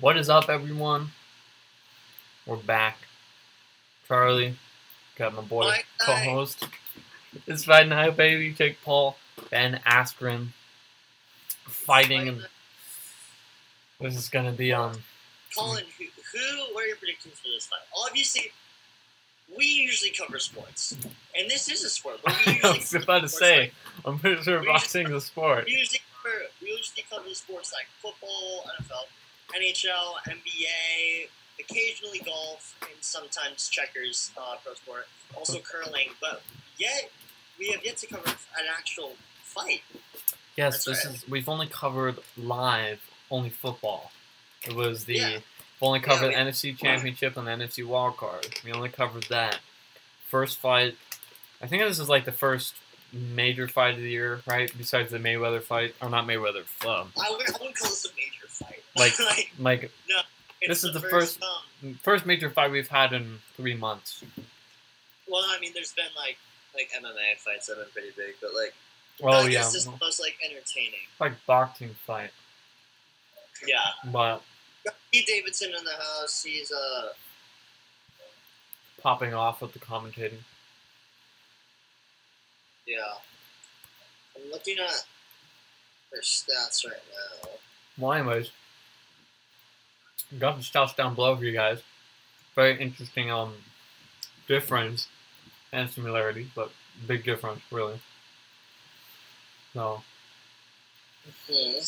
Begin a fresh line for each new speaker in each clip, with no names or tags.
What is up, everyone? We're back. Charlie, got my boy co-host. It's Fight Night, baby. Jake Paul, Ben Askren, fighting, and this is gonna be um.
Colin, who, who? What are your predictions for this fight? Obviously, we usually cover sports, and this is a sport. But we
I was about to say,
like-
I'm pretty sure boxing is a sport.
we usually cover, we usually cover sports like football, NFL, NHL, NBA, occasionally golf, and sometimes checkers, uh, pro sport, also curling. But yet, we have yet to cover an actual fight.
Yes,
That's
this
right.
is. We've only covered live only football. It was the.
Yeah.
We've only covered
we-
the NFC Championship and the NFC Wild Card. We only covered that. First fight. I think this is like the first major fight of the year, right? Besides the Mayweather fight, or not Mayweather. Um,
I would, I wouldn't call this a major fight.
Like-
like
like
it's
this is the first-
Um,
first major fight we've had in three months.
Well, I mean, there's been like like MMA fights that have been pretty big, but like
Oh
I
yeah,
guess this is the most like entertaining.
like boxing fight,
Yeah,
but
Pete Davidson in the house. He's uh
popping off with the commentating.
yeah. I'm looking at their stats right now.
Well, anyways, got the stats down below for you guys. Very interesting um difference and similarity, but big difference really. So
Hmm.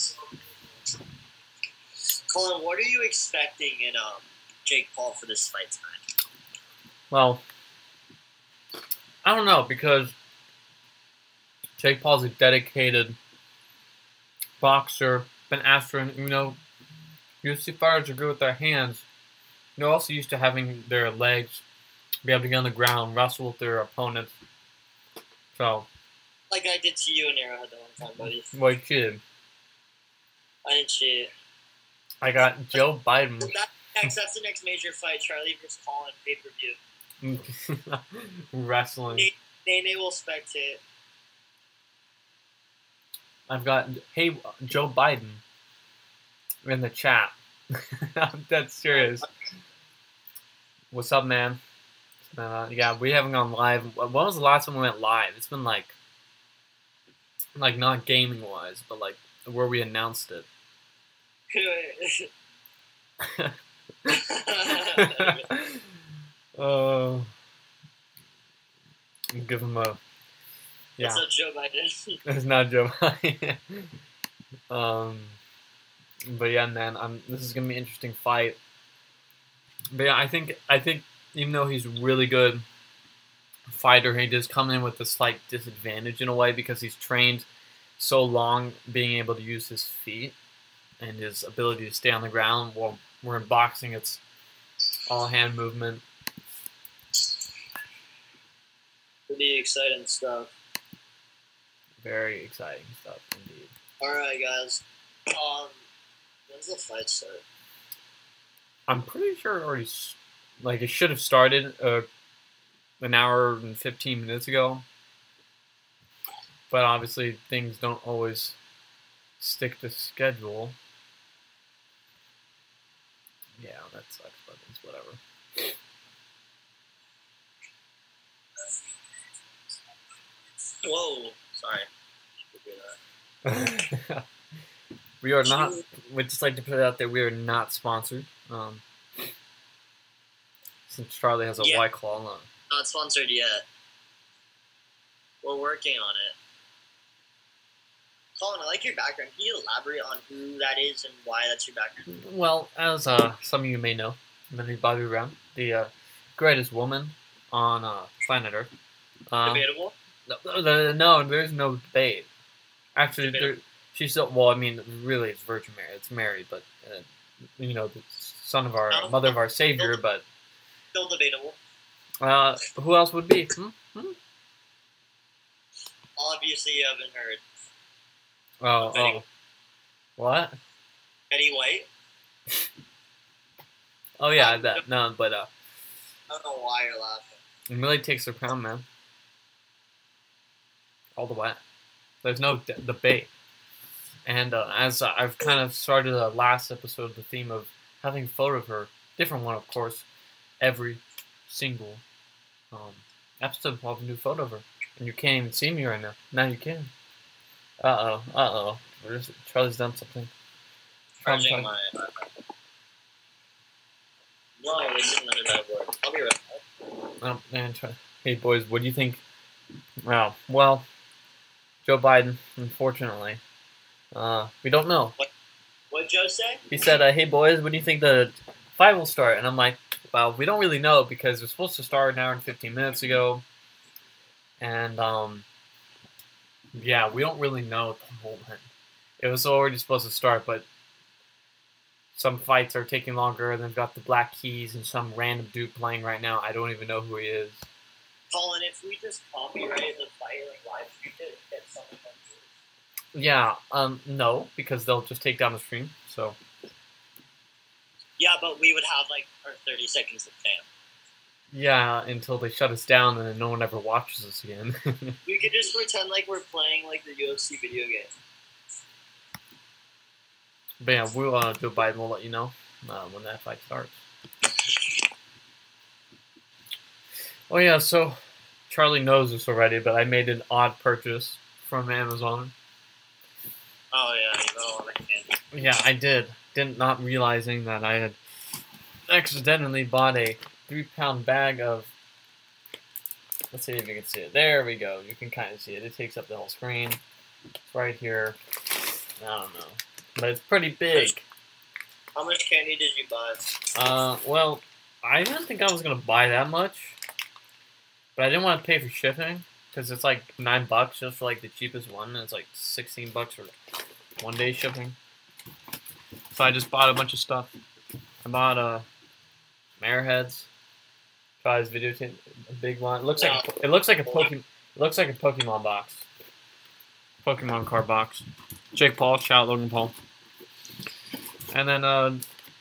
Colin, what are you expecting in um Jake Paul for this fight tonight?
well, I don't know because Jake Paul's a dedicated boxer. Ben Askren, you know, UFC fighters are good with their hands. They're also used to having their legs be able to get on the ground, wrestle with their opponents. So,
Like I did to you in Arrowhead the one time, buddy.
what kid?
I didn't cheat.
I got Joe Biden
That, that's the next major fight: Charlie versus Colin pay per view.
wrestling.
They Nene will spectate.
I've got hey Joe Biden in the chat. I'm dead serious. What's up, man? Uh, yeah, we haven't gone live. When was the last time we went live? It's been like, like not gaming wise, but like where we announced it. Oh, give him a yeah.
Up, Joe Biden?
It's not Joe Biden. um, but yeah, man, I'm, this is gonna be an interesting fight. But yeah, I think I think even though he's a really good fighter, he does come in with a slight disadvantage in a way because he's trained so long being able to use his feet and his ability to stay on the ground. Well, we're in boxing; it's all hand movement.
Pretty exciting stuff.
Very exciting stuff indeed.
All right, guys. Um, when's the fight start?
I'm pretty sure it already, like, it should have started uh, an hour and 15 minutes ago. But obviously, things don't always stick to schedule. Yeah, that sucks, but it's whatever.
Whoa, sorry. Should do that.
we are not, we'd just like to put it out there, we are not sponsored. Um, since Charlie has a
Yeah.
White Claw on.
Not sponsored yet. We're working on it. Colin, I like your background. Can you elaborate on who that is and why that's your background?
Well, as uh, some of you may know, Millie Bobby Brown, the uh, greatest woman on uh, planet Earth. Um,
Debatable.
no, no, no, there's no debate. Actually, there,
Debatable.
She's still. Well, I mean, really, it's Virgin Mary. It's Mary, but uh, you know, the son of our
No.
mother of our Savior. But
Still debatable.
uh, who else would be? Hmm? Hmm?
Obviously, you haven't heard.
Oh,
Betty.
oh, what?
Eddie White.
Oh yeah, that no, but uh,
I don't know why you're laughing.
It really takes the crown, man. All the way. There's no d- debate. And uh, as uh, I've kind of started the last episode, the theme of having a photo of her, different one, of course, every single um, episode will have a new photo of her. And you can't even see me right now. Now you can. Uh oh, uh oh. Charlie's done something.
Charging
Charlie-
my iPad. No, is another bad word. I'll be right back.
Oh man, try. Hey boys, what do you think? Wow. Well, Joe Biden, unfortunately, uh, we don't know.
What'd Joe say?
He said, uh, "Hey boys, when do you think the fight will start?" And I'm like, "Well, we don't really know because it was supposed to start an hour and 15 minutes ago, and um, yeah, we don't really know at the moment. It was already supposed to start, but some fights are taking longer. And they've got the Black Keys and some random dude playing right now. I don't even know who he is.
Colin, if we just copyright the fight, like live stream it, get someone to
Yeah, um, no, because they'll just take down the stream. So
Yeah, but we would have like our 30 seconds of fame.
yeah, until they shut us down, and then no one ever watches us again.
We could just pretend like we're playing like the UFC video game.
But yeah, we'll uh, Joe Biden will let you know uh, when that fight starts. Oh yeah, so Charlie knows this already, but I made an odd purchase from Amazon.
Oh yeah, you know what I can.
Yeah, I did. Didn't not realizing that I had accidentally bought a three pound bag of. Let's see if you can see it. There we go. You can kind of see it. It takes up the whole screen. It's right here. I don't know, but it's pretty big.
How much candy did you buy?
Uh, well, I didn't think I was gonna buy that much, but I didn't want to pay for shipping because it's like nine bucks just for like the cheapest one, and it's like sixteen bucks for one day shipping. So I just bought a bunch of stuff. I bought uh, Airheads. Try his videotape, a big one. It looks like a, it looks like a Pokemon. It looks like a Pokemon box. Pokemon card box. Jake Paul, shout Logan Paul. And then uh,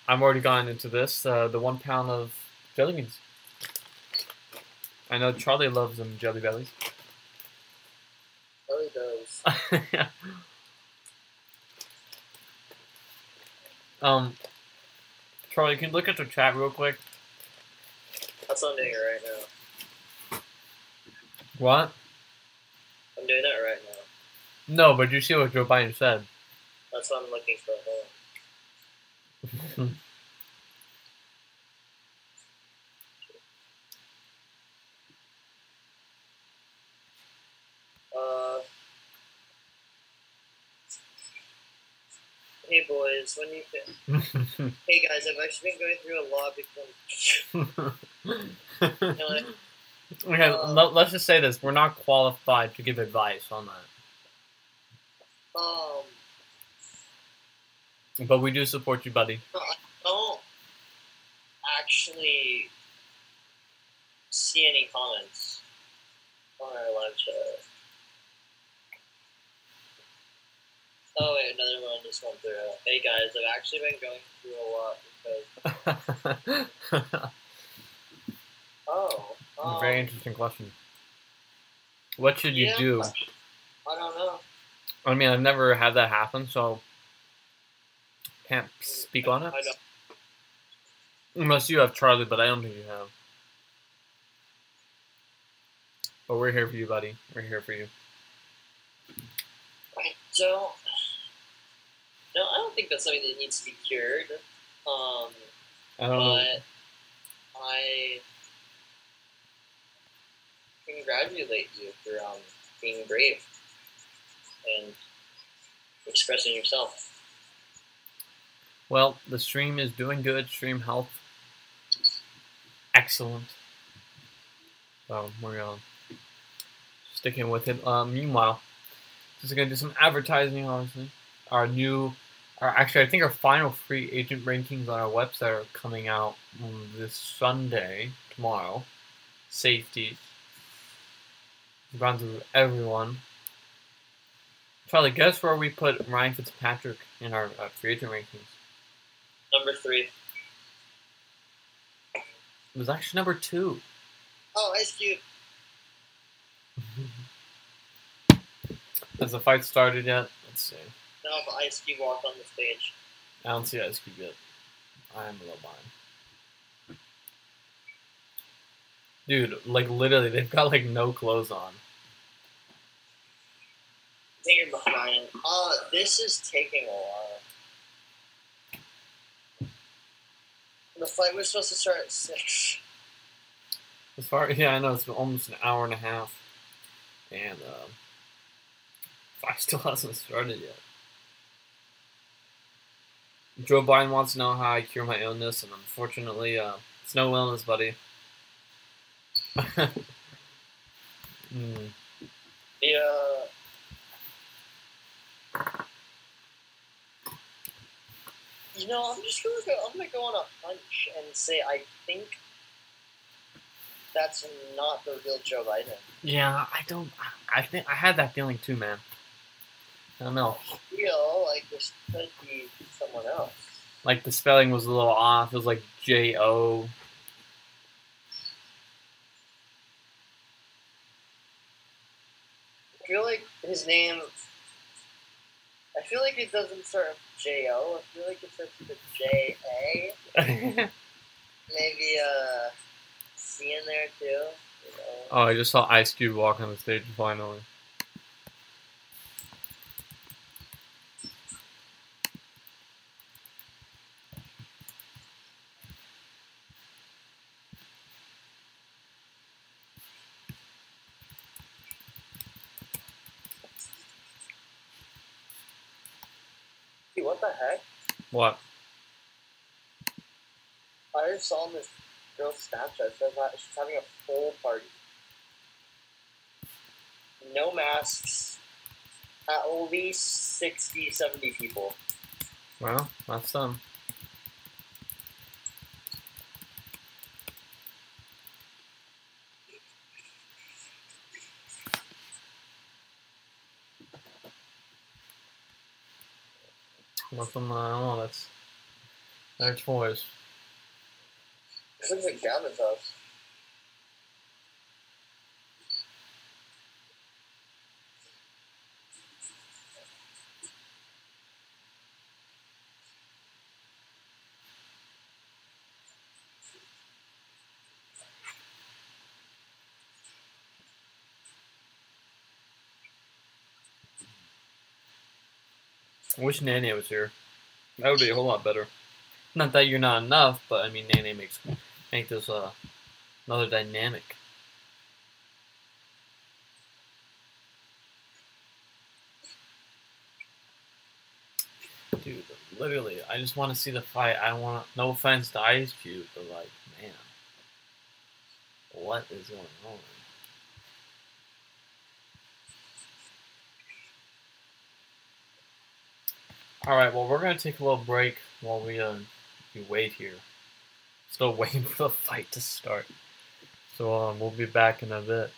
I'm already gone into this. Uh, the one pound of jelly beans. I know Charlie loves them jelly bellies.
Does.
um, Charlie, can you look at the chat real quick?
That's what I'm doing it right now.
What?
I'm doing that right now.
No, but you see what Joe Biden said.
That's what I'm looking for. Hold on. Uh, hey boys, when you can. Hey guys, I've actually been going through a lot because you know,
okay, let, let's just say this: we're not qualified to give advice on that,
um,
but we do support you, buddy.
I don't actually see any comments on our live chat. Oh wait, another one just went through. Hey guys, I've actually been going through a lot because oh, um,
Very interesting question. What should you
yeah,
do?
I don't know.
I mean, I've never had that happen, so can't speak on it.
I don't.
Unless you have Charlie, but I don't think you have. But we're here for you, buddy. We're here for you.
I don't. No, I don't think that's something that needs to be cured. Um,
I don't know.
but I congratulate you for um, being brave and expressing yourself.
Well, the stream is doing good. Stream health, excellent. So we're uh, sticking with it. Um, meanwhile, just gonna do some advertising. Obviously, our new, actually, I think our final free agent rankings on our website are coming out this Sunday tomorrow. Safeties. We've gone through everyone. Charlie, guess where we put Ryan Fitzpatrick in our uh, free agent rankings?
Number three.
It was actually number two.
Oh, Ice Cube.
Has the fight started yet? Let's see.
No, but Ice Cube walked on the stage.
I don't see Ice Cube yet. I am a little behind. Dude, like literally, they've got like no clothes on.
think you're behind. Uh, this is taking a while. The fight was supposed to start at six.
As far yeah, I know it's almost an hour and a half, and um, fight still hasn't started yet. Joe Biden wants to know how I cure my illness, and unfortunately, uh, it's no illness, buddy.
The uh, you know, I'm just gonna go. I'm gonna go on a hunch and say I think that's not the real Joe Biden.
Yeah, I don't. I think I had that feeling too, man. I don't know.
Feel like this could be someone else.
Like the spelling was a little off. It was like J O.
I feel like his name. I feel like it doesn't start with J O. I feel like it starts with J A. Maybe a C in there too. You know.
oh, I just saw Ice Cube walk on the stage finally.
Dude, what the heck?
What?
I just saw on this girl's Snapchat. She's having a full party. No masks. At least 60, 70 people.
Well, that's them. Nothing. I don't know. That's their choice.
This looks like Gavin's house.
I wish Nene was here. That would be a whole lot better. Not that you're not enough, but I mean Nene makes make this uh another dynamic. Dude, literally, I just want to see the fight. I want no offense to Ice Cube, but like, man, what is going on? All right, well, we're gonna take a little break while we uh we wait here. Still waiting for the fight to start. So um, we'll be back in a bit.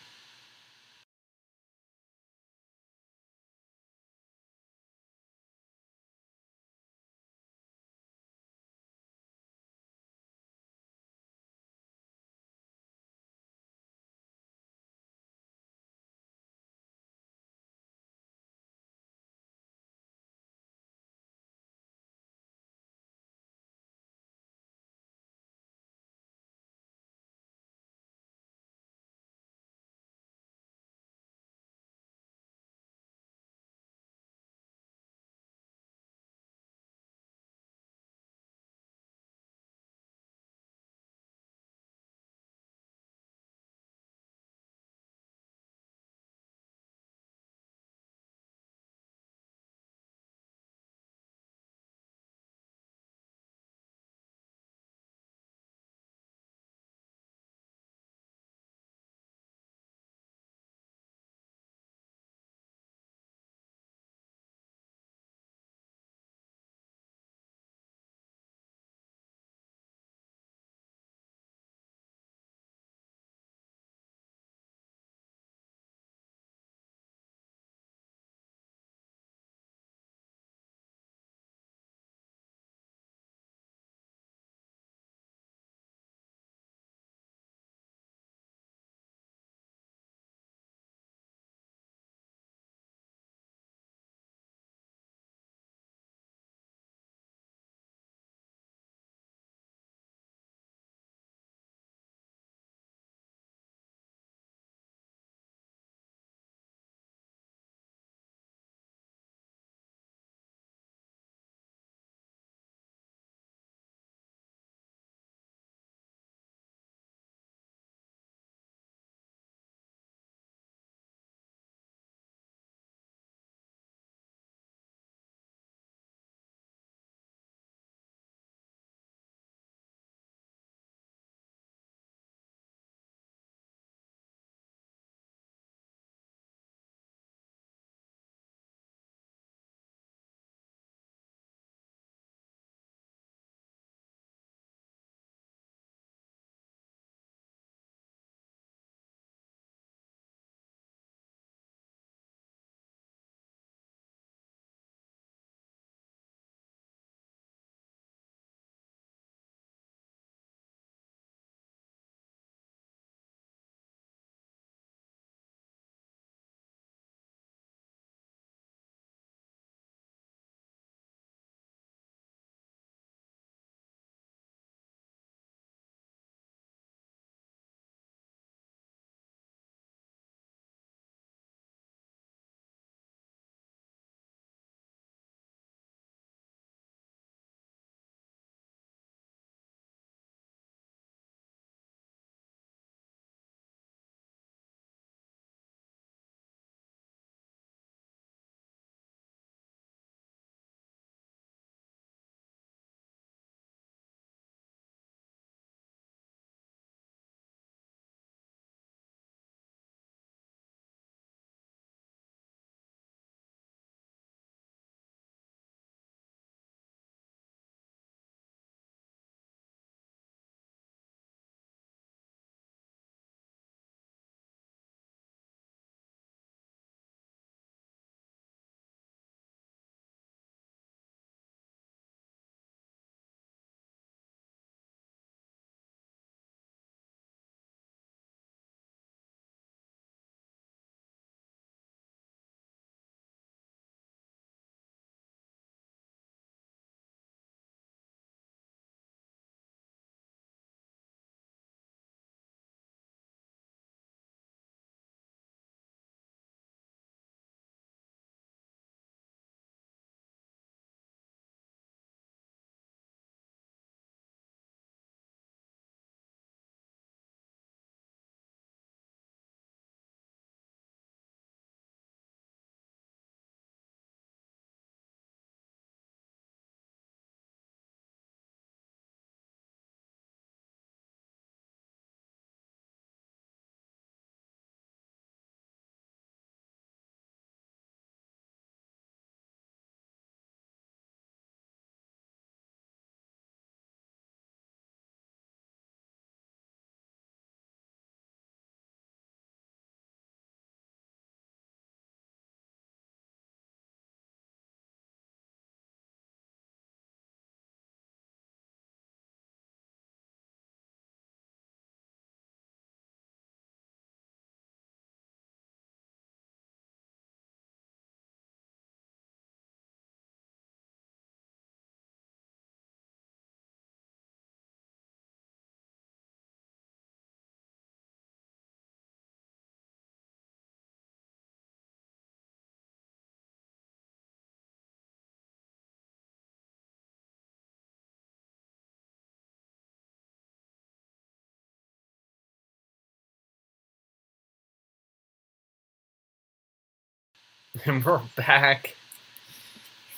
And we're back.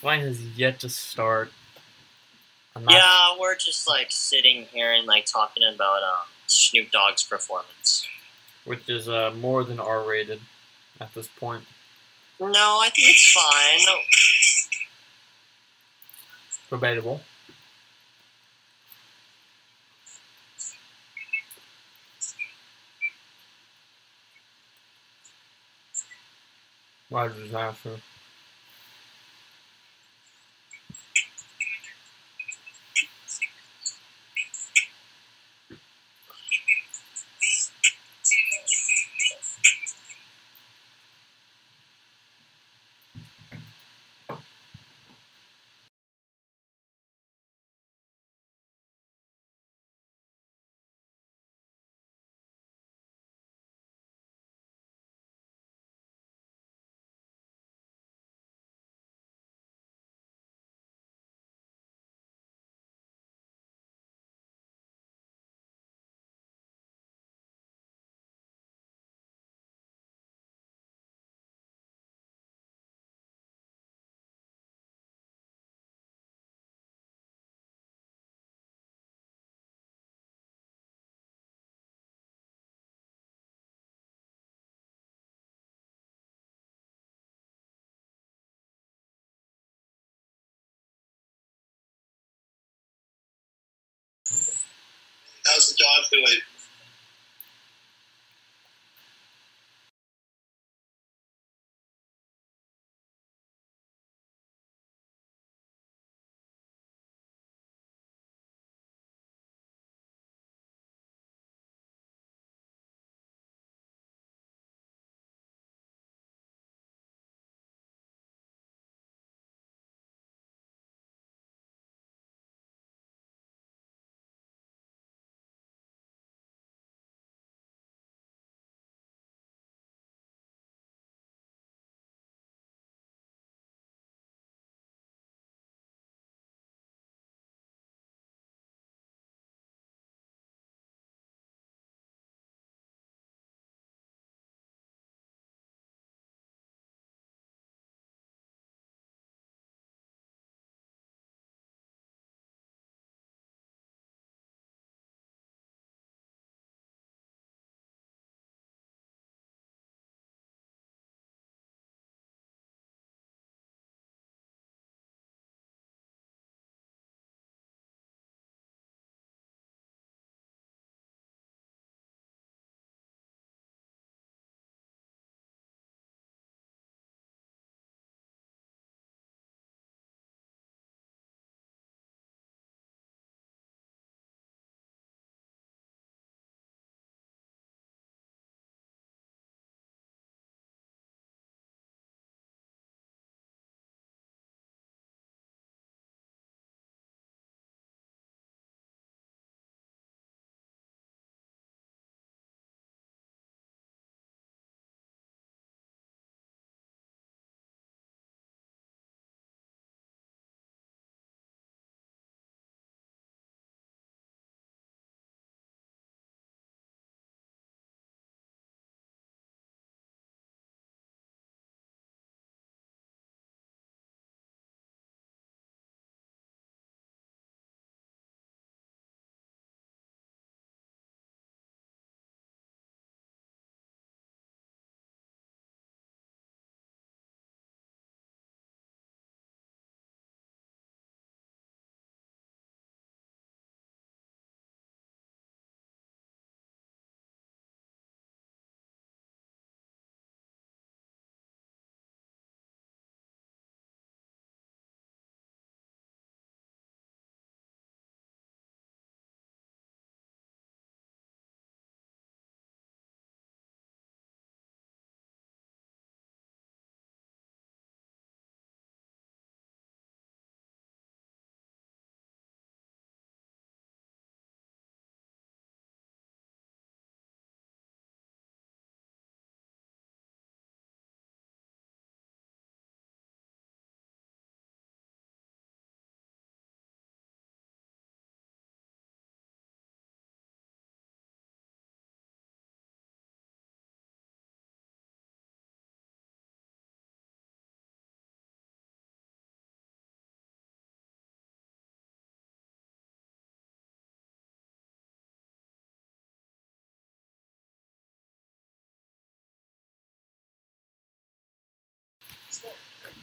Fight has yet to start. I'm not
Yeah, we're just like sitting here and like talking about um, Snoop Dogg's performance.
which is uh, more than R rated at this point.
No, I think it's fine.
Debatable. A disaster.
How's the dog doing?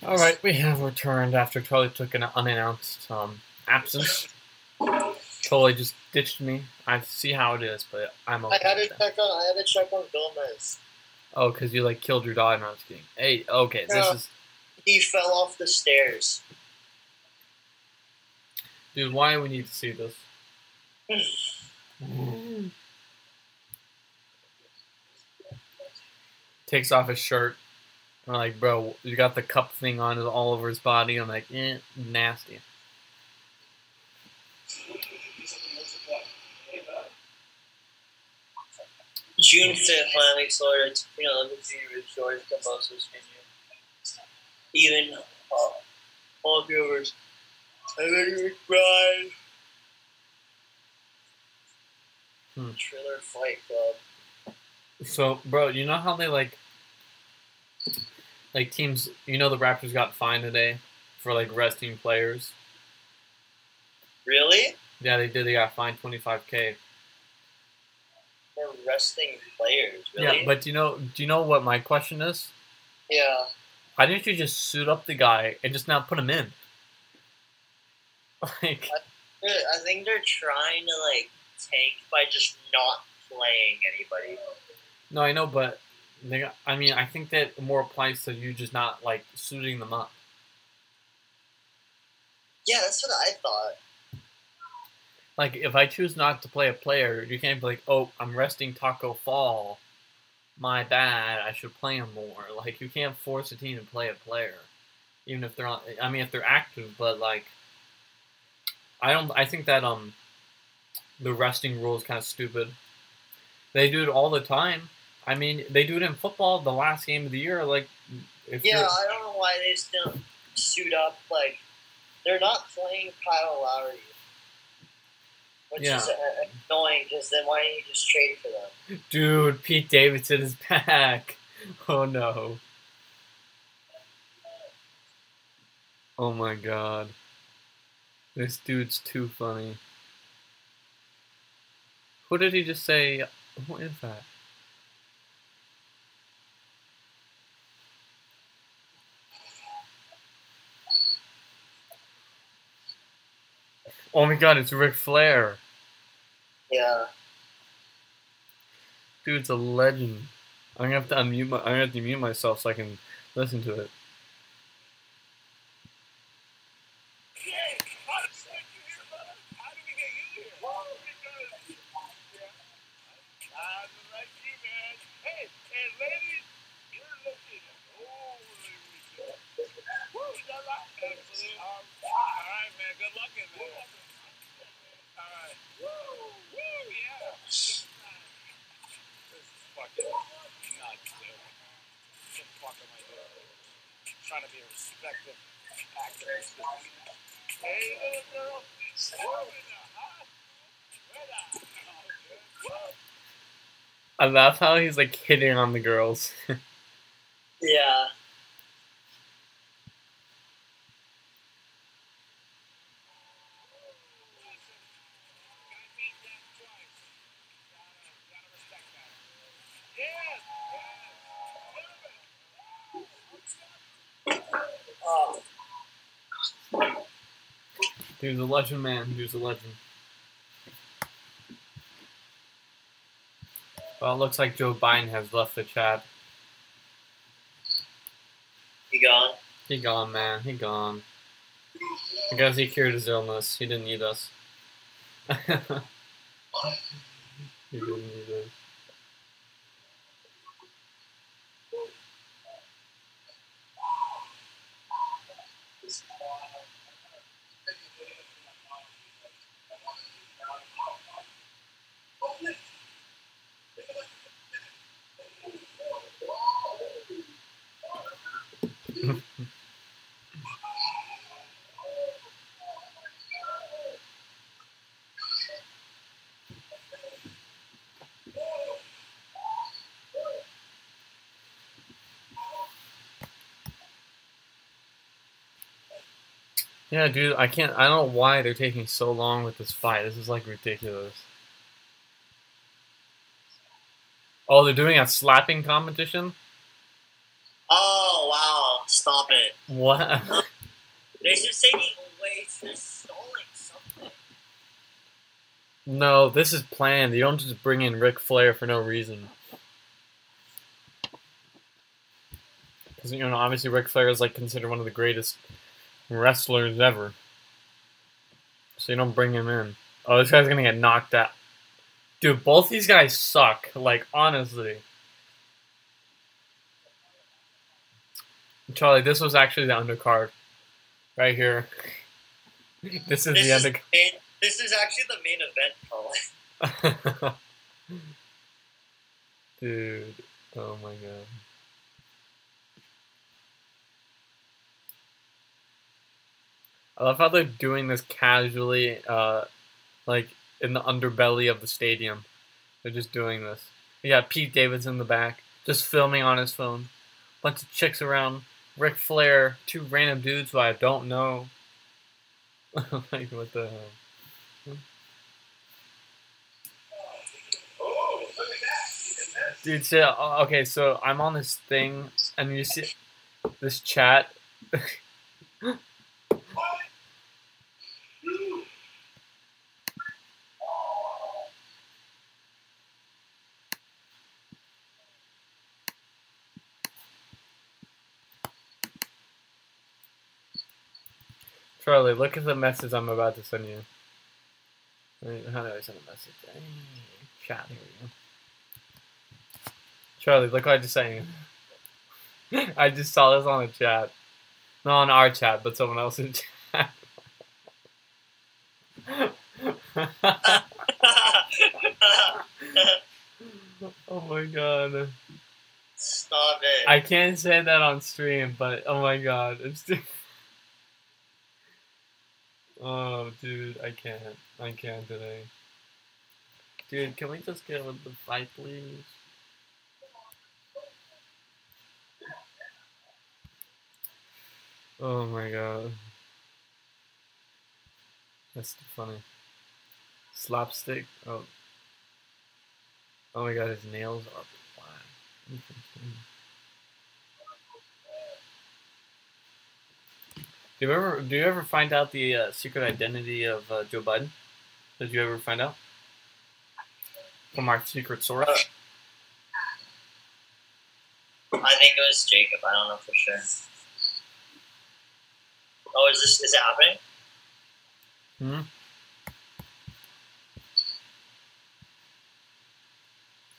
All right, we have returned after Charlie took an unannounced um, absence. Charlie just ditched me. I see how it is, but I'm okay.
I had to check on. I had to check on Gomez.
Oh, because you like killed your dog. No, I was kidding. Hey, okay, this is
He fell off the stairs.
dude. Why do we need to see this? Takes off his shirt. I'm like, bro, you got the cup thing on all over his body. I'm like, eh, nasty.
June fifth, Miami, Florida. You know, the Junior George Kambosos Jr. Even uh, Paul Gilbert. I really cried.
Hmm.
Triller Fight Club.
So, bro, you know how they like, like teams. You know the Raptors got fined today for like resting players.
Really?
Yeah, they did. They got fined 25k.
For resting players, really?
Yeah, but do you know? Do you know what my question is?
yeah.
Why didn't you just suit up the guy and just not put him in? Like,
I think they're trying to like tank by just not playing anybody.
no, I know, but I mean, I think that more applies to you just not like suiting them up.
Yeah, that's what I thought.
Like, if I choose not to play a player, you can't be like, "Oh, I'm resting Taco Fall. My bad. I should play him more." Like, you can't force a team to play a player, even if they're not. I mean, if they're active, but like, I don't. I think that um, the resting rule is kind of stupid. They do it all the time. I mean, they do it in football. The last game of the year, like, if
Yeah, I don't know why they just don't suit up. Like, they're not playing Kyle Lowry, which
Yeah.
is uh, annoying. Because then why don't you just trade for them?
dude, Pete Davidson is back. Oh no. Oh my god. This dude's too funny. Who did he just say? Who is that? Oh my god, it's Ric Flair.
Yeah.
Dude's a legend. I'm gonna have to unmute my. I'm gonna have to mute myself so I can listen to it.
Trying to be a respected activist. Hey, little girl. Woo in the house. Where the- Woo.
I love how he's like hitting on the girls.
Yeah.
Dude's a legend, man. Dude's a legend. Well, it looks like Joe Biden has left the chat.
He gone?
He gone, man. He gone. I guess he cured his illness. He didn't need us. he didn't need us. Yeah, dude, I can't. I don't know why they're taking so long with this fight. This is like ridiculous. Oh, they're doing a slapping competition.
Stop it.
What?
They're just taking away. They're stalling something.
No, this is planned. You don't just bring in Ric Flair for no reason. Because you know, obviously, Ric Flair is like considered one of the greatest wrestlers ever. So you don't bring him in. Oh, this guy's gonna get knocked out. Dude, both these guys suck. Like honestly. Charlie, this was actually the undercard. Right here. This is
This
the
is,
undercard.
main, this is actually the main event, Colin.
Dude, oh my god. I love how they're doing this casually, uh, like in the underbelly of the stadium. They're just doing this. You got Pete Davidson in the back, just filming on his phone. Bunch of chicks around. Ric Flair, two random dudes who I don't know. like, what the hell? Dude, so, uh, okay, so I'm on this thing, and you see this chat. Charlie, look at the message I'm about to send you. How do I send a message? Chat, here we go. Charlie, look what I just sent you. I just saw this on the chat. Not on our chat, but someone else's chat. oh my god.
Stop it.
I can't say that on stream, but oh my god. It's Oh dude, I can't. I can't today. Dude, can we just get with the fight please? Oh my god. That's funny. Slapstick. Oh. Oh my god, his nails are black. Do you ever do you ever find out the uh, secret identity of uh, Joe Biden? Did you ever find out from our secret source?
I think it was Jacob. I don't know for sure. Oh, is this is it happening?
Hmm.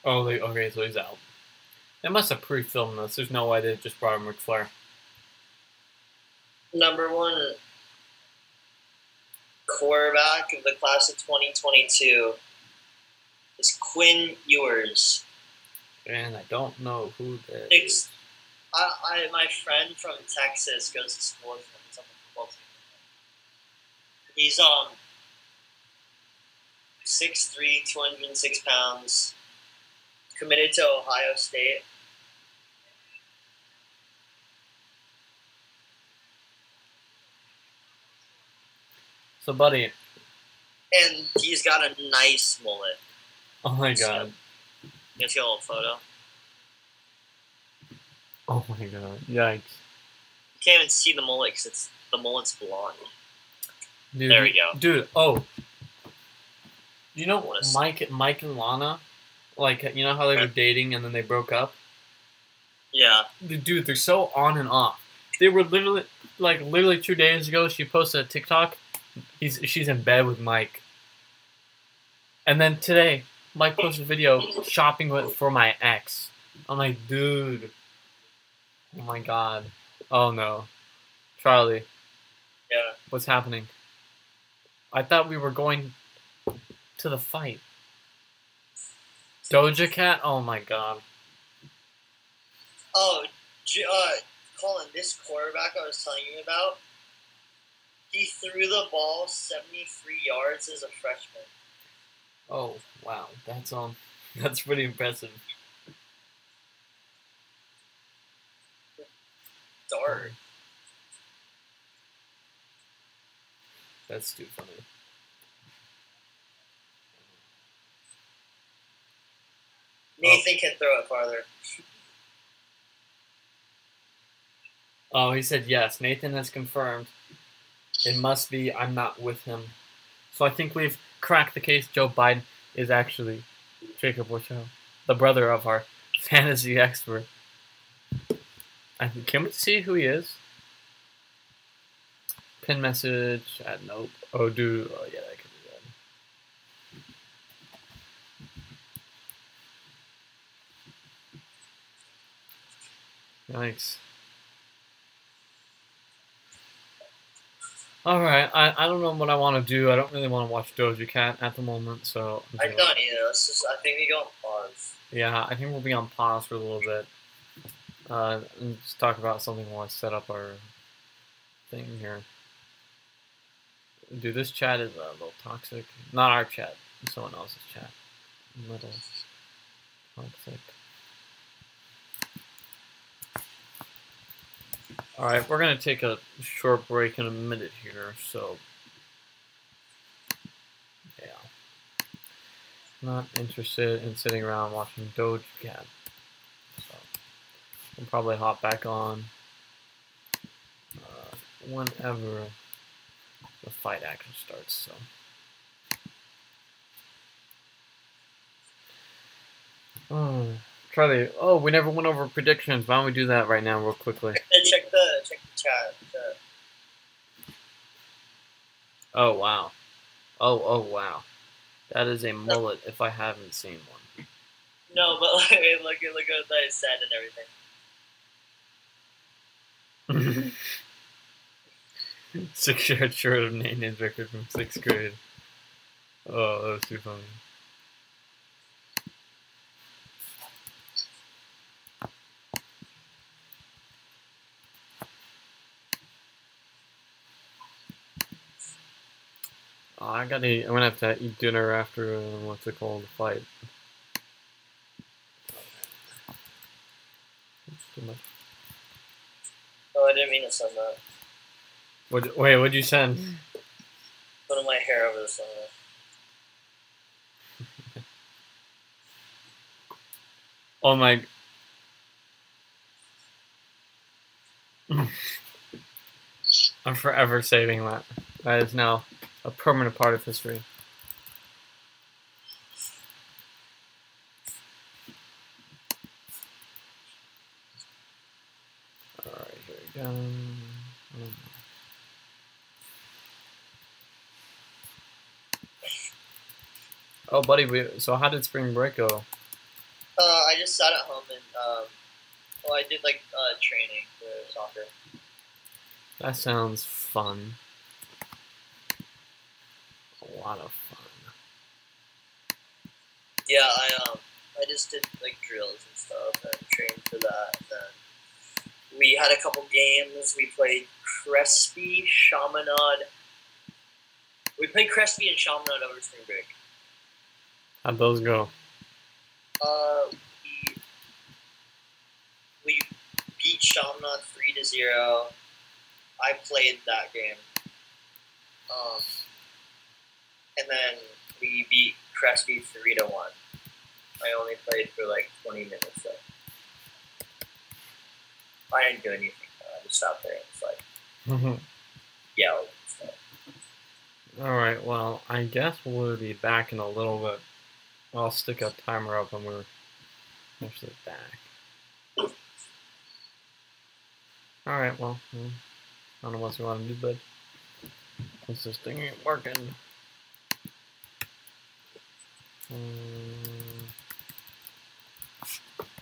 Oh, they, okay, so he's out. They must have pre-filmed this. There's no way they just brought him Ric Flair.
Number one quarterback of the class of 2022 is Quinn Ewers.
And I don't know who that
Six.
is.
I, I my friend from Texas goes to school with him. He's on the football team. He's um 6'3", 206 pounds. Committed to Ohio State.
So, buddy,
And he's got a nice mullet.
oh my god,
You see a little photo?
oh my god, yikes,
You can't even see the mullet because it's the mullet's blonde.
dude,
There we go.
dude. Oh, you know Mike, Mike and Lana, like you know how they were dating and then they broke up.
Yeah.
dude, they're so on and off. They were literally like literally two days ago. She posted a TikTok. He's she's in bed with Mike. And then today, Mike posted a video shopping with for my ex. I'm like, dude. Oh my god. Oh no, Charlie,
Yeah.
what's happening? I thought we were going to the fight. Doja Cat. Oh my god.
Oh, J- uh, Colin, this quarterback I was telling you about, he threw the ball 73 yards as a freshman.
Oh wow, that's um, that's pretty impressive.
Dart.
That's too funny.
Nathan can throw it farther.
Oh, he said yes. Nathan has confirmed. It must be I'm not with him. So I think we've cracked the case. Joe Biden is actually Jacob Wichow, the brother of our fantasy expert. I can we see who he is? Pin message. Uh, nope. Oh, dude. Oh, yeah, that could be good. Yikes. All right, I, I don't know what I want to do. I don't really want to watch Doja Cat at the moment, so I'm
don't either. Let's just. I think we go on pause.
yeah, I think we'll be on pause for a little bit. Uh, and just talk about something while I set up our thing here. Dude, this chat is a little toxic. Not our chat, someone else's chat. Little toxic. Alright, we're gonna take a short break in a minute here, so. Yeah. Not interested in sitting around watching Doja Cat. So, we'll probably hop back on uh, whenever the fight action starts. So. Oh, Charlie. Oh, we never went over predictions. Why don't we do that right now, real quickly?
Check chat. chat.
Oh wow. Oh oh wow. That is a mullet if I haven't seen one.
No, but like, look at look at what I said and everything.
Six yards short of Nathan's record from sixth grade. Oh, that was too funny. Oh, I gotta. I'm gonna have to eat dinner after uh, what's it called, the fight. That's too much.
Oh, I didn't mean to send that.
What, wait, what'd you send?
Putting my hair over the sun.
Oh my. I'm forever saving that. That is now a permanent part of history. Alright, here we go. Oh, buddy, we, so how did spring break go?
Uh, I just sat at home and um, well, I did like uh, training for soccer.
That sounds fun. A lot of fun.
Yeah, I um, I just did like drills and stuff and trained for that. And then we had a couple games. We played Crespi, Chaminade. We played Crespi and Chaminade over spring break.
How'd those go?
Uh, we we beat Chaminade three to zero. I played that game. Um, and then we beat Crespi three to one. I only played for like twenty minutes though. I didn't do anything. though. I just sat there and just like yelled and stuff.
Alright, well, I guess we'll be back in a little bit. I'll stick a timer up when we're actually back. Alright, well, hmm, I don't know what you want to do, but since this thing ain't working.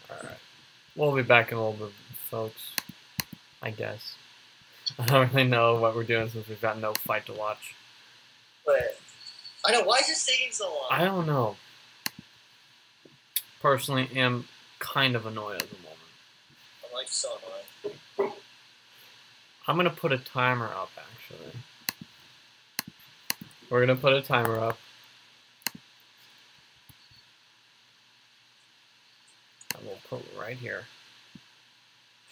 Alright. We'll be back in a little bit, folks. I guess. I don't really know what we're doing since we've got no fight to watch.
But I know why is this taking so long?
I don't know. Personally, am kind of annoyed at the moment.
I'm like so annoying.
I'm gonna put a timer up. Actually, we're gonna put a timer up. We'll put right here.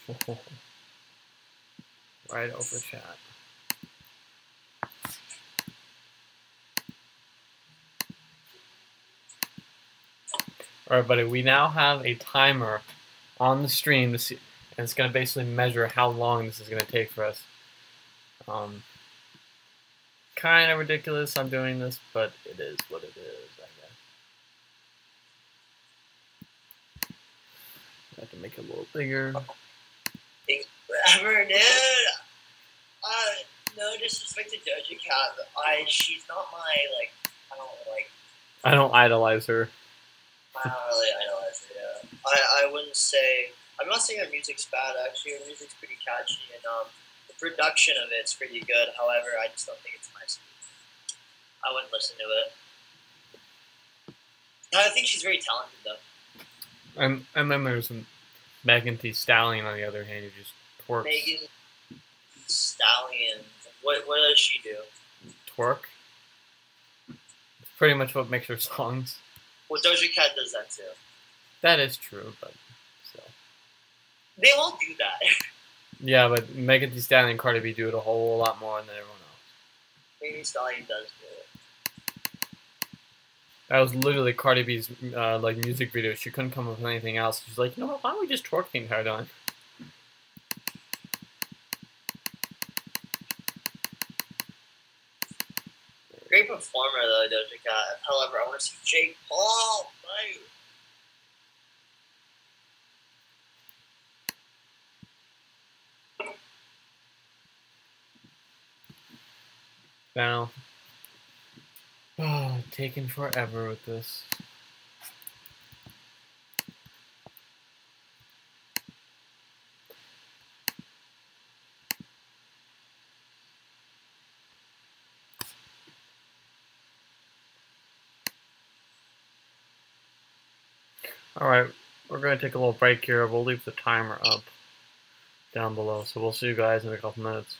right over chat. All right, buddy. We now have a timer on the stream to see, and it's gonna basically measure how long this is gonna take for us. Um, kind of ridiculous. I'm doing this, but it is what it is. I guess. I have to make it a little bigger.
Whatever, dude. Uh, no disrespect to Doja Cat, but I she's not my like. I don't like.
I don't idolize her.
I don't really idolize her. Yeah. I I wouldn't say. I'm not saying her music's bad. Actually, her music's pretty catchy, and um, the production of it's pretty good. However, I just don't think it's my speed. I wouldn't listen to it. I think she's very talented though.
And and then there's Megan Thee Stallion on the other hand, who just twerks.
Megan Stallion. What what does she do?
Twerk. It's pretty much what makes her songs.
Well, Doja Cat does that too.
That is true, but still.
They all do that.
Yeah, but Megan Thee Stallion and Cardi B do it a whole lot more than everyone else.
Megan Stallion does do it.
That was literally Cardi B's uh, like music video. She couldn't come up with anything else. She's like, you know what? Why don't we just twerk the entire time?
Great performer though, Doja Cat. However, I want to see Jake Paul. Right?
Now, oh, taking forever with this. All right, we're going to take a little break here. We'll leave the timer up down below. So we'll see you guys in a couple minutes.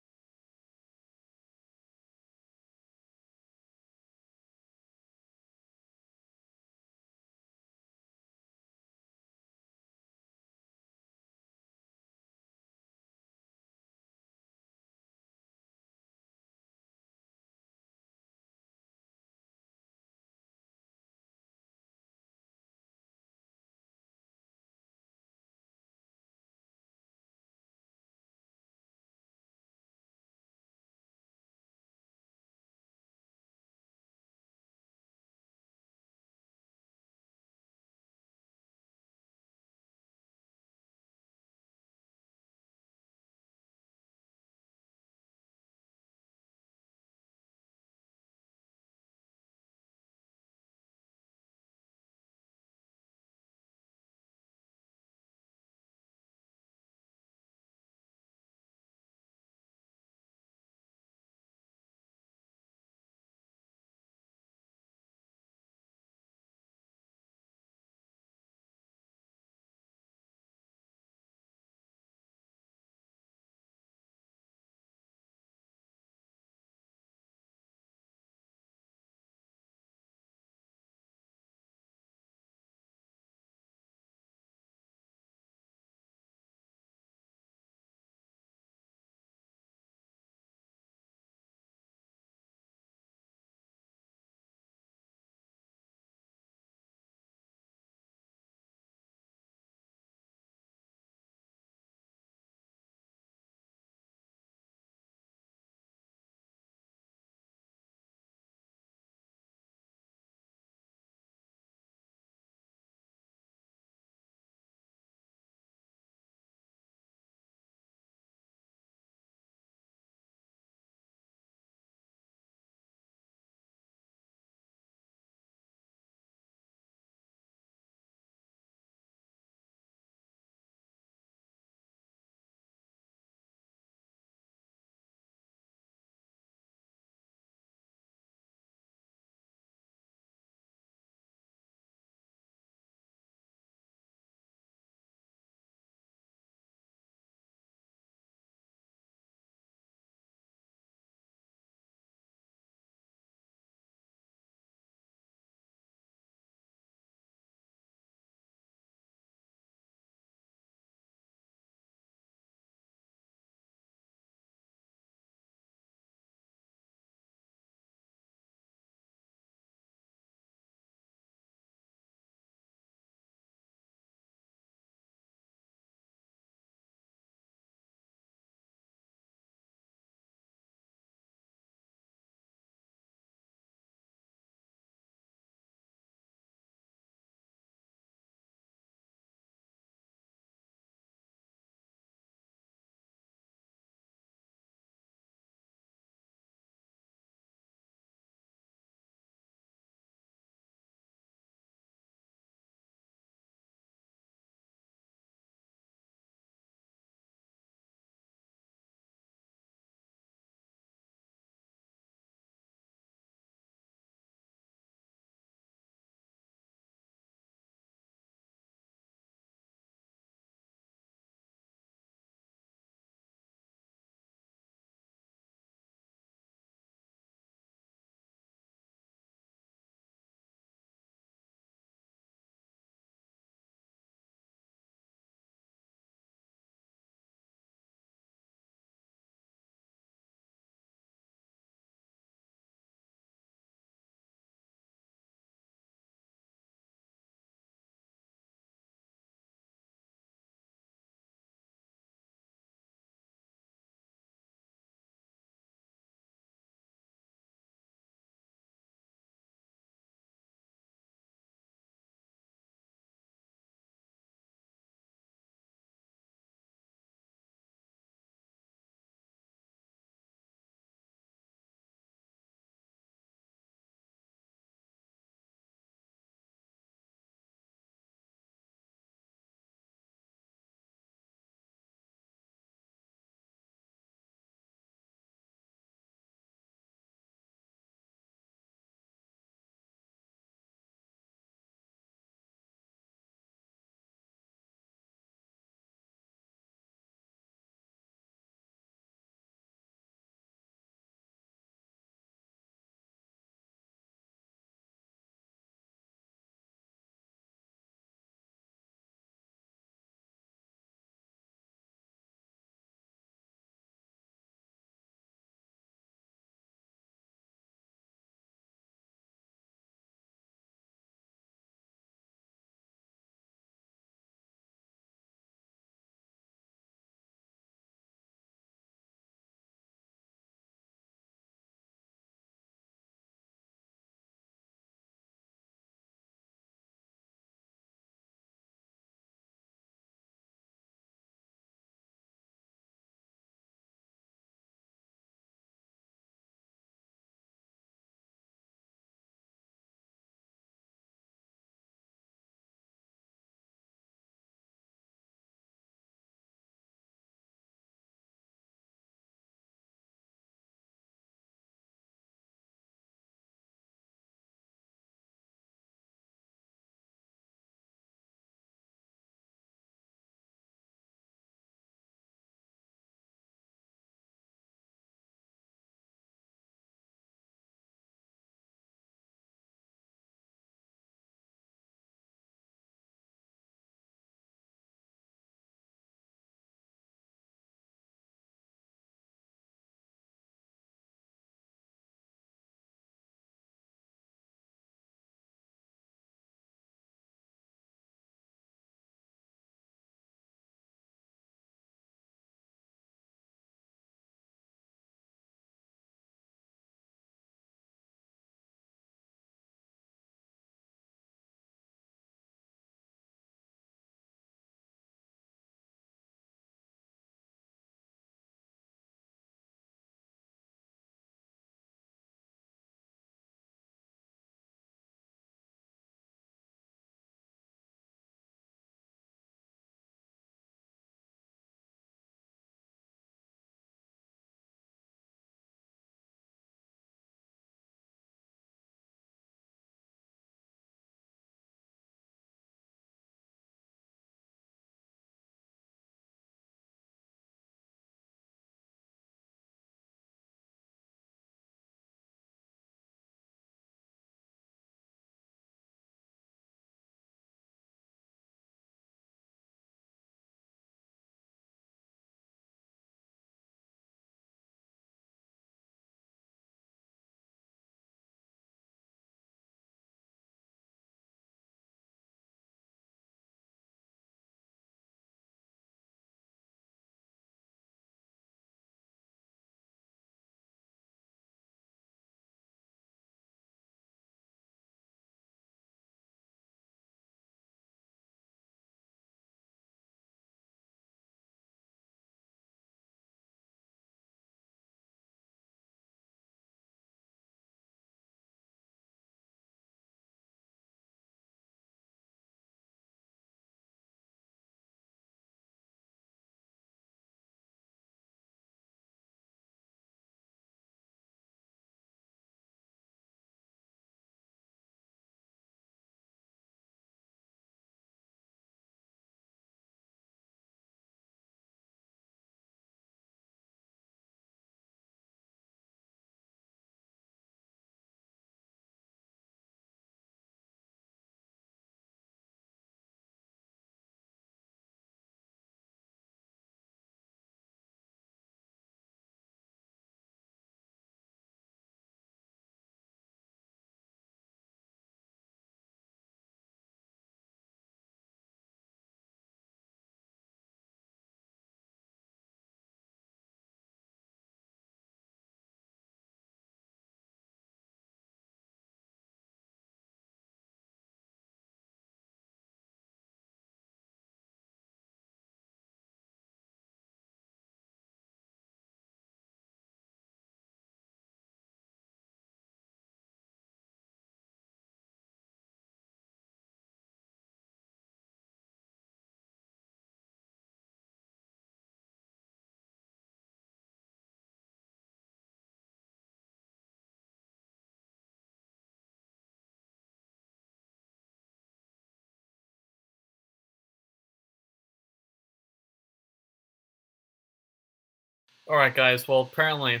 All right, guys. Well, apparently,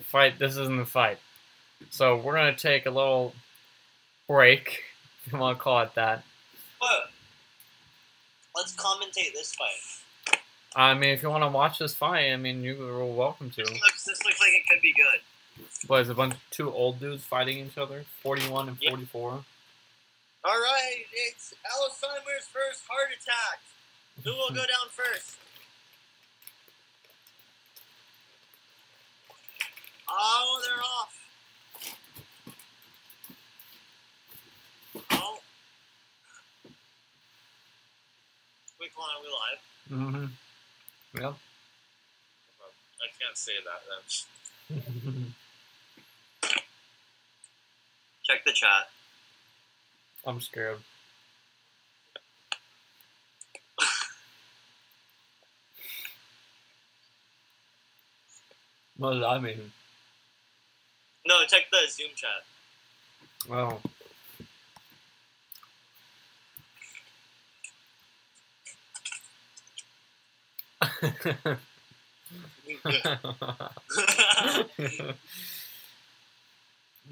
fight. This isn't the fight. So we're gonna take a little break, if you want to call it that.
But let's commentate this fight.
I mean, if you want to watch this fight, I mean, you are welcome to.
This looks, this looks like it could be good.
What is a bunch two old dudes fighting each other? Forty-one and
Yeah.
forty-four.
All right, it's Alzheimer's first heart attack. Who will go down first? Oh, they're off. Oh. Hold are we live?
Mm-hmm. Yep.
I can't say that then.
Check the chat.
I'm scared. what does that mean?
No, check the Zoom chat.
Well.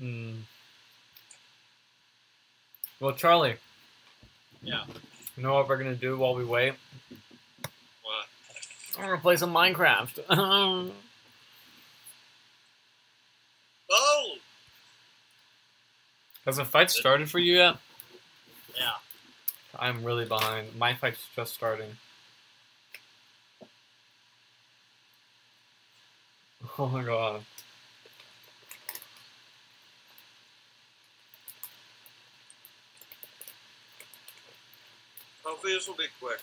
mm. Well, Charlie.
Yeah.
You know what we're gonna do while we wait?
What?
I'm gonna play some Minecraft.
oh!
Has the fight started for you yet?
Yeah.
I'm really behind. My fight's just starting. Oh my god.
Hopefully this will be quick.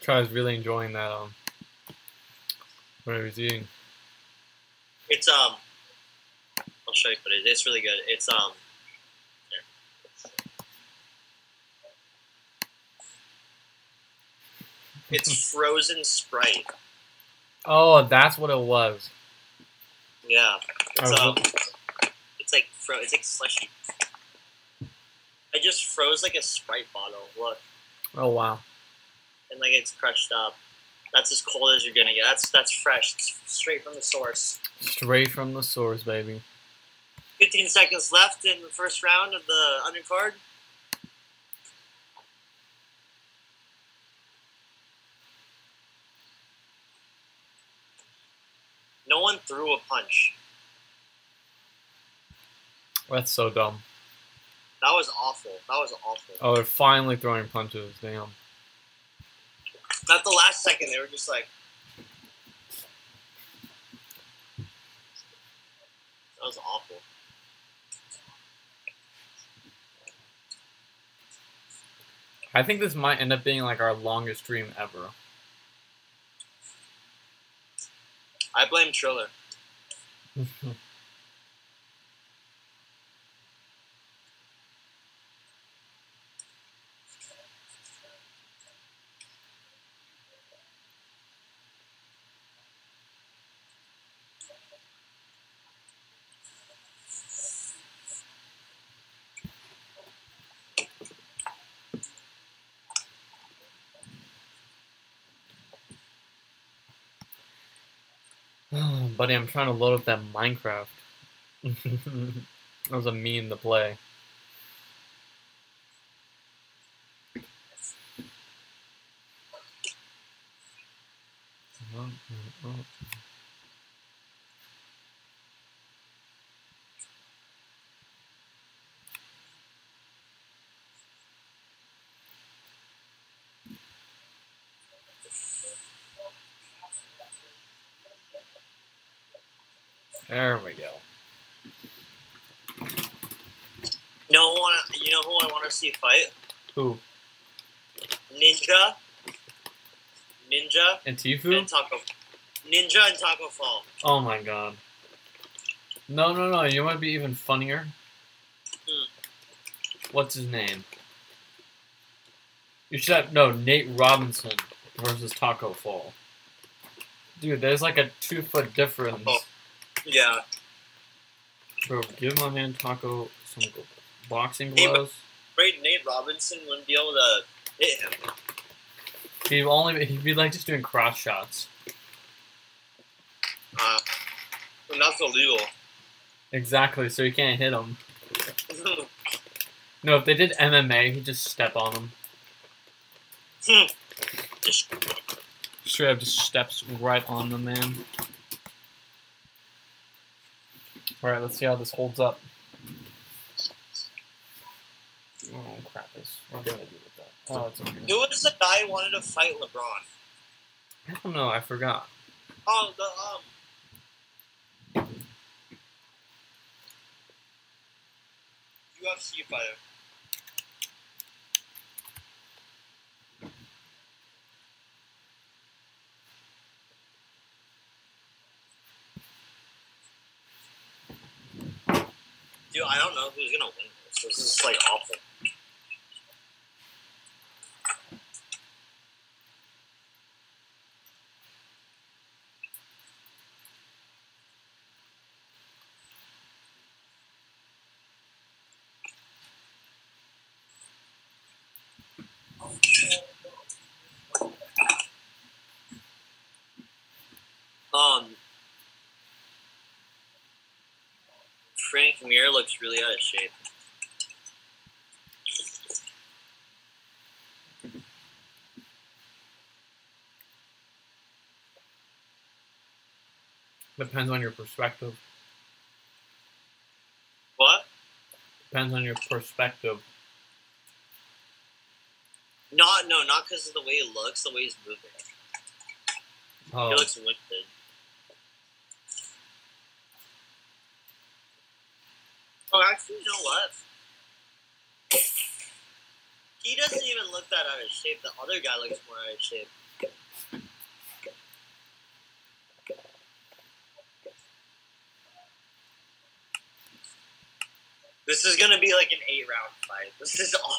Charlie's really enjoying that um whatever he's eating.
It's, um, I'll show you is. It's really good. It's, um. It's frozen Sprite.
Oh, that's what it was.
Yeah. It's,
Oh,
um, it's like, fro- it's like slushy. I just froze like a Sprite bottle. Look.
Oh wow.
and like it's crushed up. That's as cold as you're gonna get. That's that's fresh, it's straight from the source.
Straight from the source, baby.
15 seconds left in the first round of the undercard. No one threw a punch.
That's so dumb.
That was awful. That was awful.
Oh, they're finally throwing punches. Damn.
At the last second, they were just like. That was awful.
I think this might end up being like our longest stream ever.
I blame Triller.
Buddy, I'm trying to load up that Minecraft. that was a meme to play.
Who? Ninja, Ninja,
And Tifu?
and Taco. Ninja and Taco Fall.
Oh my god. No, no, no. You might be even funnier.
Hmm.
What's his name? You should have no Nate Robinson versus Taco Fall. Dude, there's like a two foot difference.
Oh. Yeah.
Bro, give my man Taco some boxing gloves.
Robinson wouldn't be able to hit him.
He'd only he'd be like just doing cross shots.
Uh, and that's illegal.
Exactly, so you can't hit him. No, if they did MMA, he'd just step on him.
Just-
Straight up just steps right on the man. Alright, let's see how this holds up. Oh crap, this what do I do with that? Oh, it's okay.
Who was the guy who wanted to fight LeBron?
I don't know, I forgot.
Oh, the um. UFC fighter. Dude, I don't know who's gonna win this. This is like awful. Um, Frank Mir looks really out of shape.
Depends on your perspective.
What?
Depends on your perspective.
Not no, not because of the way he looks, the way he's moving.
Oh,
He looks winded. Oh, actually, you know what? He doesn't even look that out of shape. The other guy looks more out of shape. This is gonna be like an eight round fight. This is all.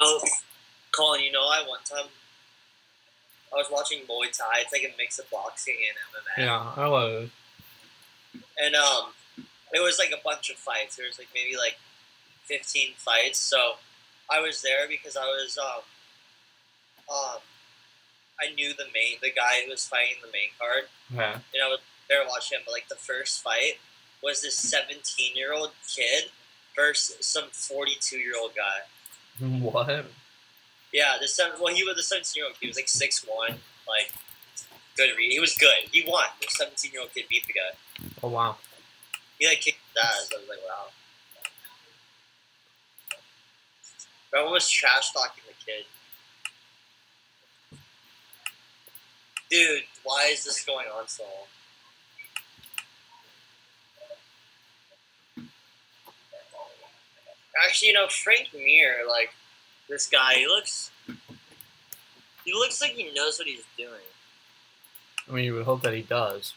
Oh, Colin, you know, I one time I was watching Muay Thai. It's like a mix of boxing and MMA.
yeah, I love it.
And um, it was like a bunch of fights. There was like maybe like fifteen fights. So I was there because I was um, um, I knew the main the guy who was fighting the main card,
Yeah.
and I was there watching him. But like the first fight was this seventeen year old kid versus some forty two year old guy.
What?
Yeah, the seven. Well, he was the seventeen year old. He was like six one. Like good read. He was good. He won. The seventeen year old kid beat the guy.
Oh wow.
He like kicked his ass. I was like, wow. Everyone was trash talking the kid. Dude, why is this going on so long? Actually, you know, Frank Mir, like this guy, he looks he looks like he knows what he's doing.
I mean, you would hope that he does.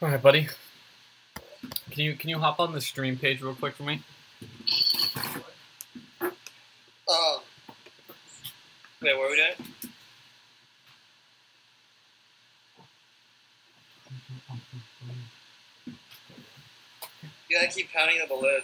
All right, buddy. Can you can you hop on the stream page real quick for me?
Wait, what are we doing? You gotta keep pounding on the balloon.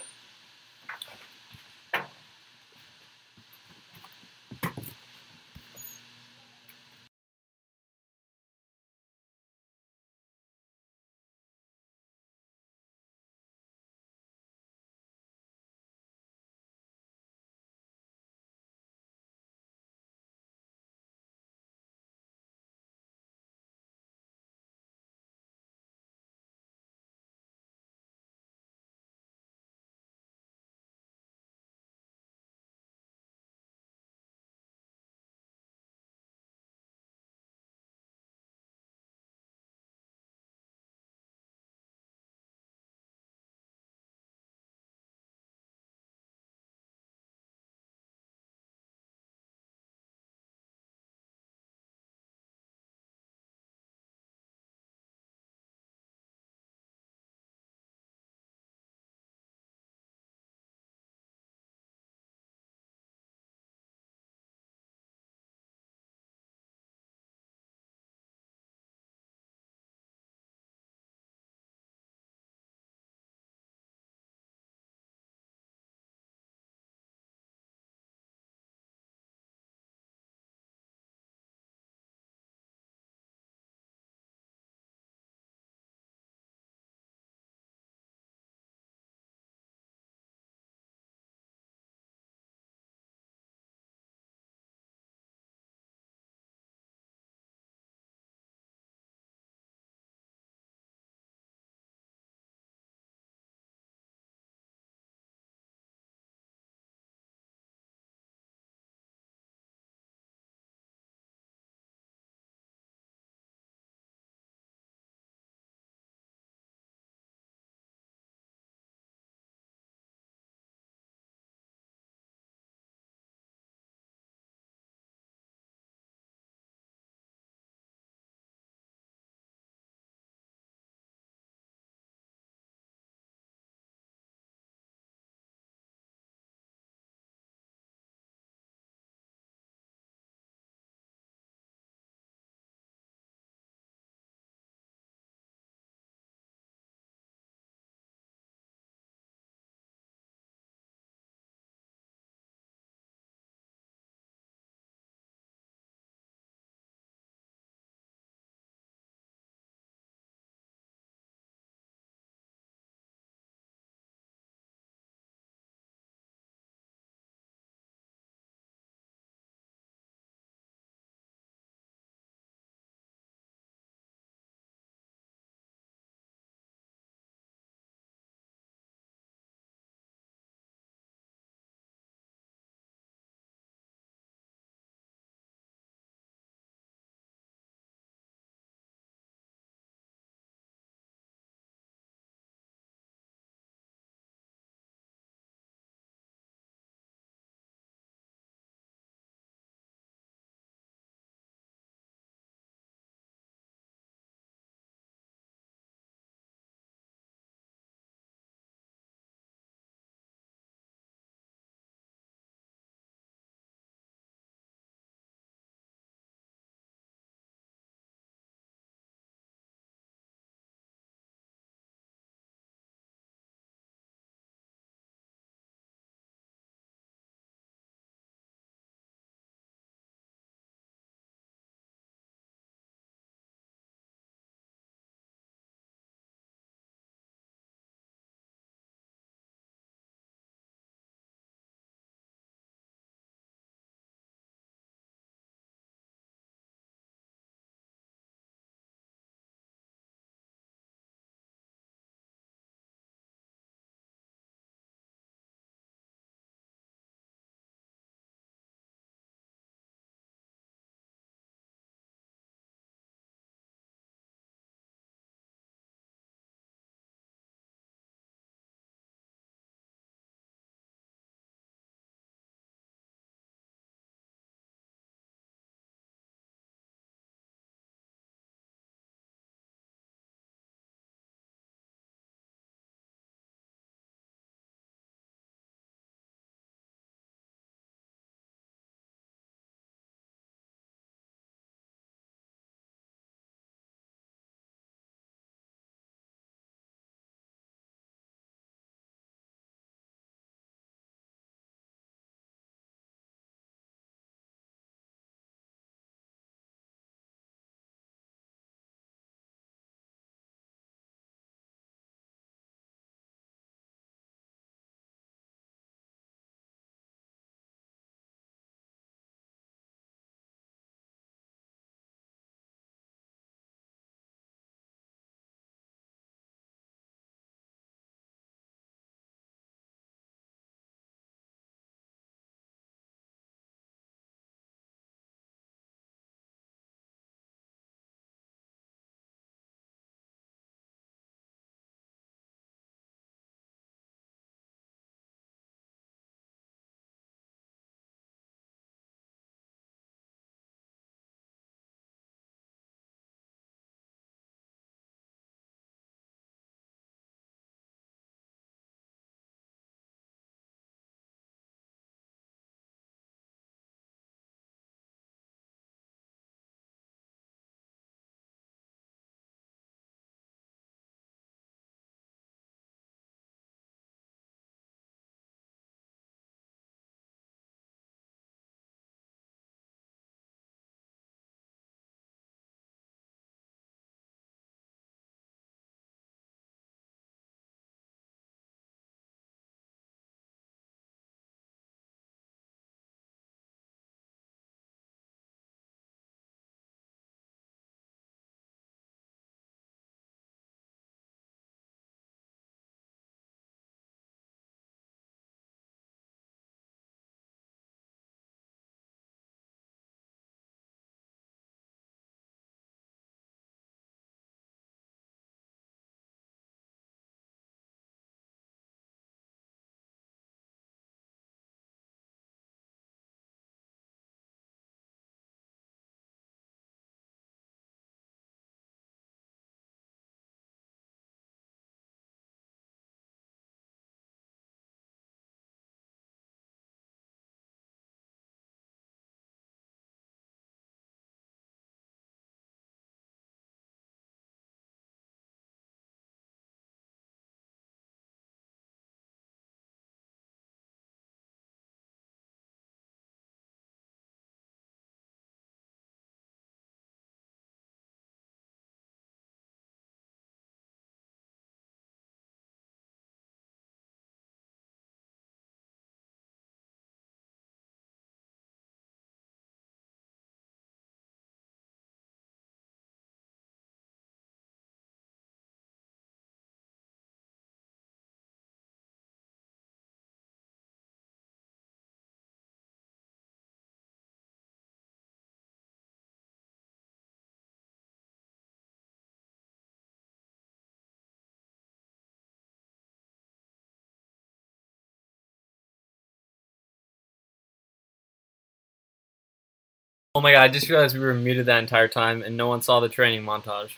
Oh my god! I just realized we were muted that entire time, and no one saw the training montage.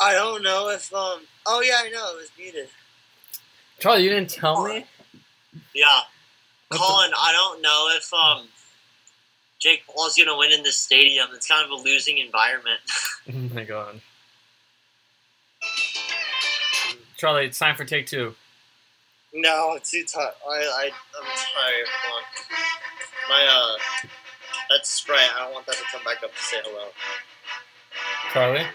I don't know if um. Oh yeah, I know it was muted.
Charlie, you didn't tell me.
Yeah,
What the-
Colin. I don't know if um. Jake Paul's gonna win in this stadium. It's kind of a losing environment.
Oh my god. Charlie, it's time for take two.
no, it's too tired. I I I'm tired. My uh, that Sprite. I don't want that to come back up to say hello.
Charlie?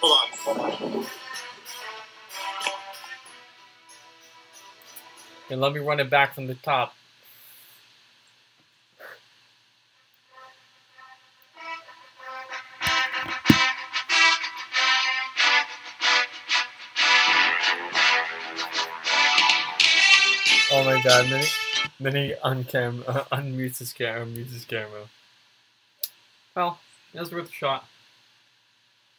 Hold on. Hold on.
And let me run it back from the top. My god, then he, then he uncam, uh, unmutes his camera, mutes his camera. Well, it was worth a shot.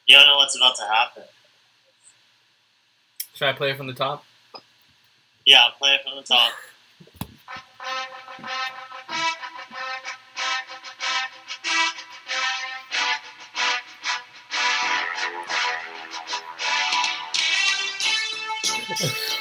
You don't know what's about to happen.
Should I play it from the top?
Yeah, I'll play it from the top.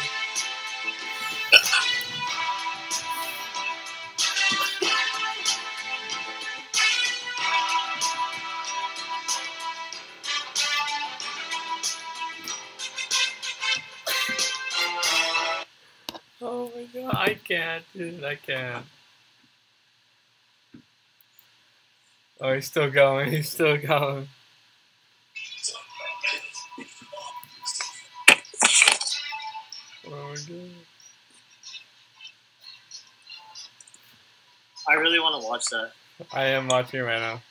Can't, dude, I can't. Oh, he's still going, he's still going. Oh.
I really want to watch that.
I am watching right now.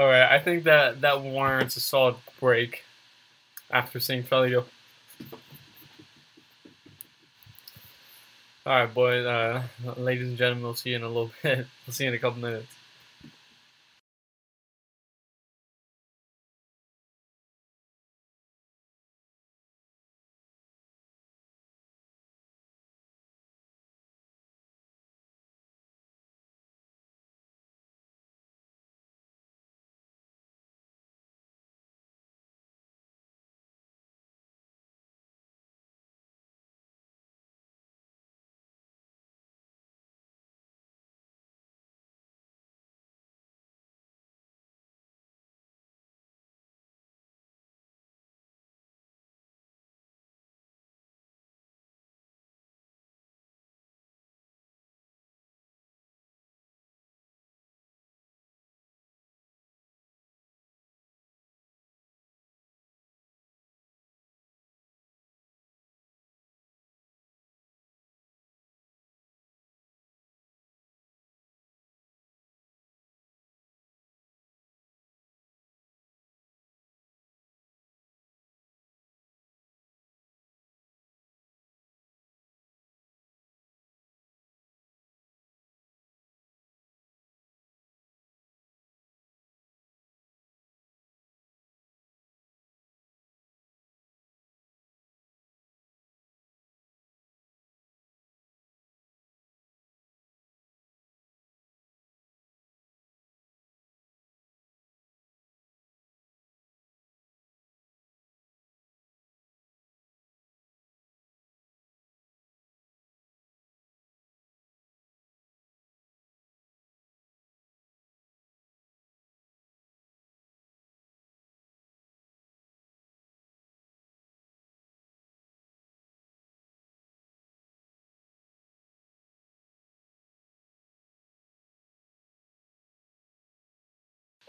Alright, I think that that warrants a solid break after seeing Felly go. Alright, boys, uh, ladies and gentlemen, we'll see you in a little bit. We'll see you in a couple minutes.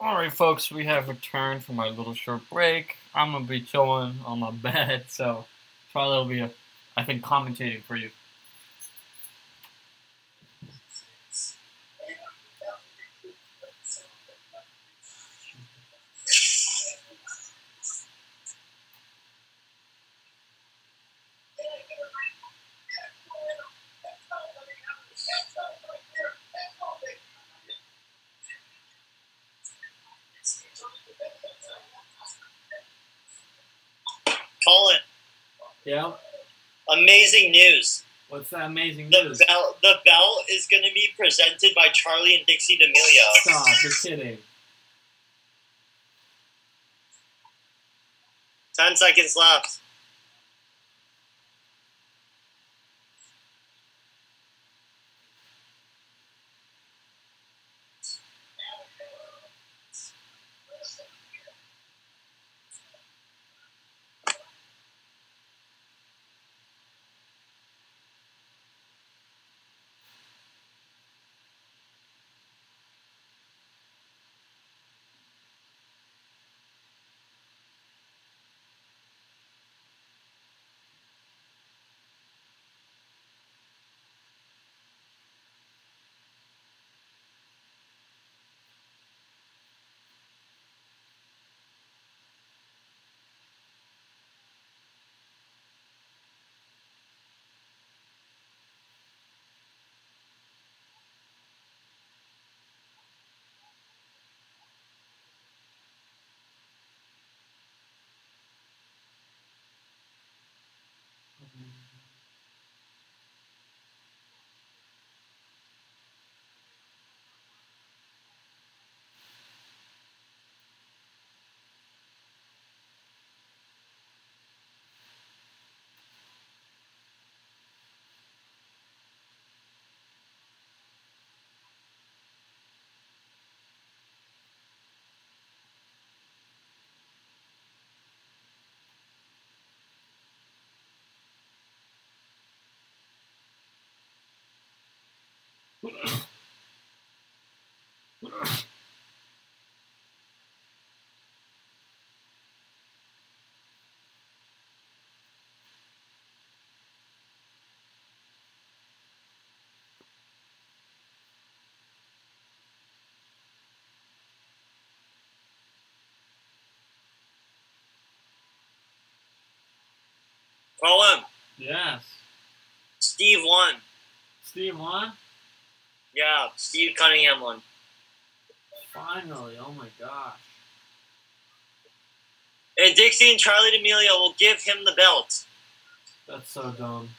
All right, folks, we have returned from our little short break. I'm gonna be chilling on my bed, so Charlie will be, a, I think, commentating for you.
Colin,
Yeah.
amazing news.
What's that amazing
The
news?
bell, the bell is going to be presented by Charlie and Dixie D'Amelio.
Stop! You're kidding.
Ten seconds left. Colin,
Yes.
Steve won.
Steve won.
Yeah, Steve Cunningham won.
Finally! Oh my gosh.
And Dixie and Charlie D'Amelio will give him the belt.
That's so dumb.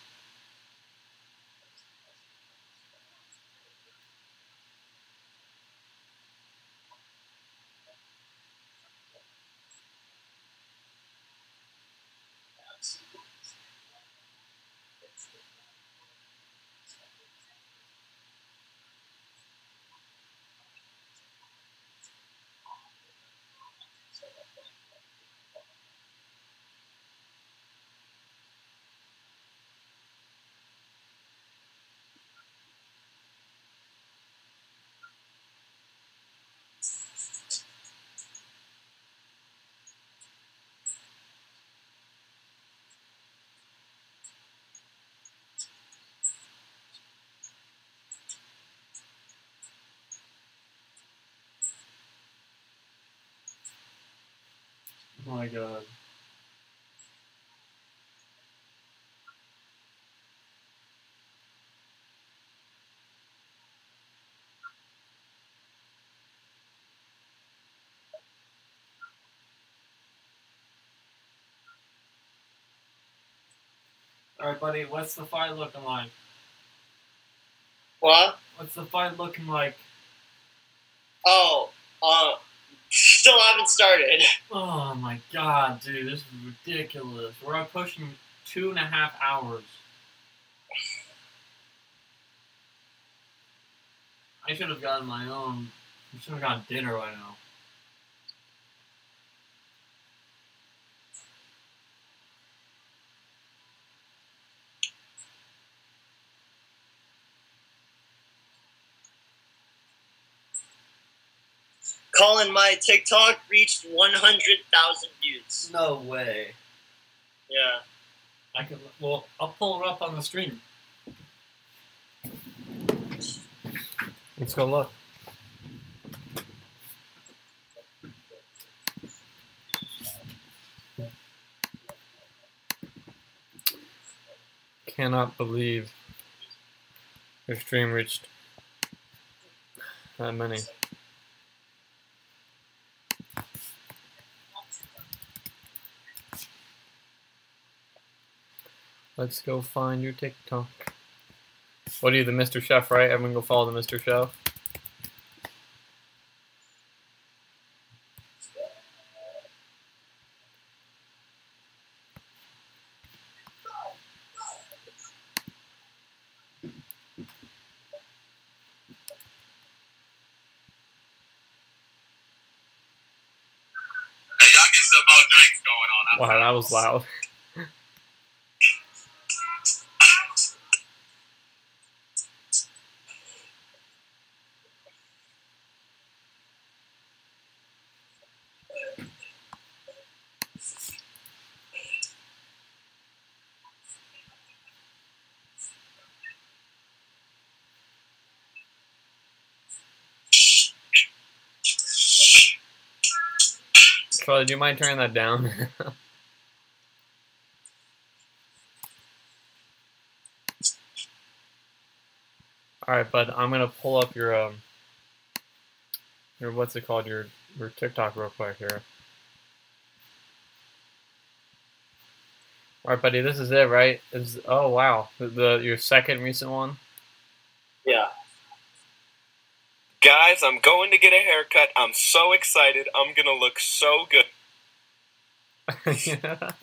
My god. Alright, buddy, what's the fight looking like?
What?
What's the fight looking like?
Oh, uh, still haven't started.
Oh my god, dude, this is ridiculous. We're pushing two and a half hours. I should have gotten my own. I should have gotten dinner right now.
Colin, my TikTok reached 100,000 views.
No way.
Yeah.
I can. Well, I'll pull it up on the stream. Let's go look. Cannot believe your stream reached that many. Let's go find your TikTok. What are you, the Mr. Chef, right? Everyone go follow the Mr. Chef.
Hey, y'all get some more drinks going on.
Wow, that was loud. Charlie, do you mind turning that down? All right, bud. I'm gonna pull up your um, your what's it called? Your your TikTok real quick here. All right, buddy. This is it, right? Is oh wow, the, the your second recent one.
Yeah.
Guys, I'm going to get a haircut. I'm so excited. I'm to look so good.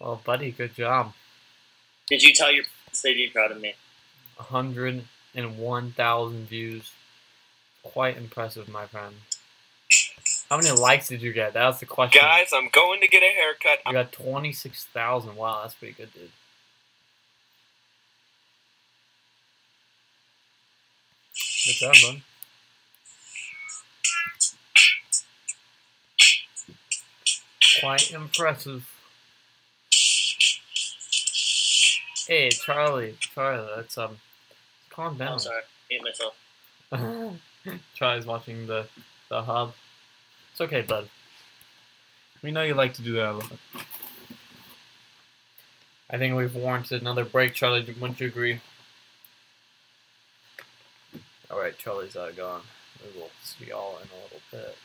well, buddy, good job.
Did you tell your parents they'd be proud of me?
101,000 views. Quite impressive, my friend. How many likes did you get? That was the question.
Guys, I'm going to get a haircut.
You got 26,000. Wow, that's pretty good, dude. Good job, bud. Quite impressive. Hey, Charlie. Charlie, let's um, calm down.
I'm sorry. Hate myself.
Charlie's watching the the hub. It's okay, bud. We know you like to do that a lot. I think we've warranted another break, Charlie. Wouldn't you agree? All right, Charlie's uh, gone. We will see y'all in a little bit.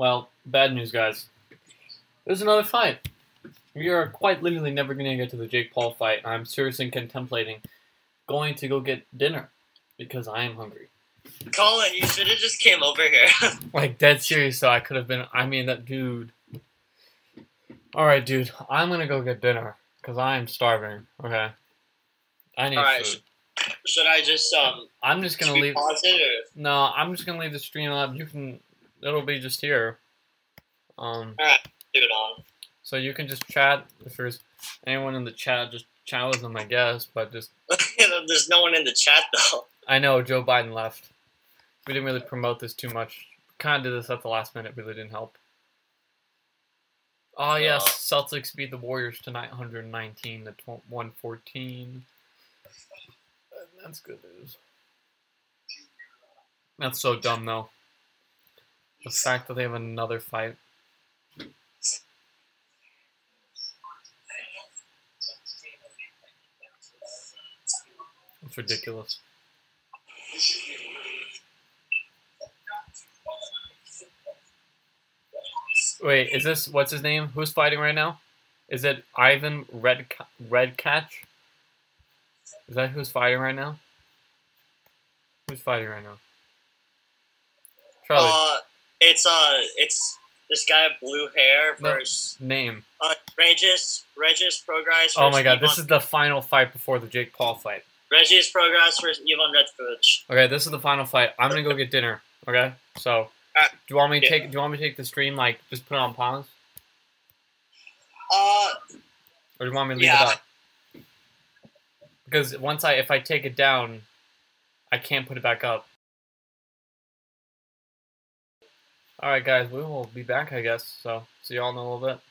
Well, bad news, guys. There's another fight. We are quite literally never going to get to the Jake Paul fight. I'm seriously contemplating going to go get dinner because I am hungry.
Colin, you should have just came over here.
Like dead serious. So I could have been. I mean, that dude. All right, dude. I'm gonna go get dinner because I am starving. Okay. I need
All right,
food.
should I just um
I'm just gonna leave.
pause it or
No, I'm just gonna leave the stream up. You can. It'll be just here. Um.
leave it on?
So you can just chat if there's anyone in the chat. Just chat with them, I guess. But just
There's no one in the chat though.
I know Joe Biden left. We didn't really promote this too much. Kind of did this at the last minute. Really didn't help. Oh yes, Celtics beat the Warriors tonight, 119 to 114. That's good news. That's so dumb though. The fact that they have another fight. It's ridiculous. Wait, is this what's his name? Who's fighting right now? Is it Ivan Red Redkach? Is that who's fighting right now? Who's fighting right now? Charlie,
Uh, it's uh, it's this guy with blue hair
No.
versus
name.
uh, Regis Regis Prograis.
Oh my god, this is the final fight before the Jake Paul fight.
Regis Prograis versus Ivan Redkach.
Okay, this is the final fight. I'm gonna go get dinner. Okay, so
Uh,
do you want me to
yeah.
take? Do you want me to take the stream like just put it on pause,
Uh,
or do you want me to leave
Yeah.
it up? Because once I if I take it down, I can't put it back up. All right, guys, we will be back, I guess. So see y'all in a little bit.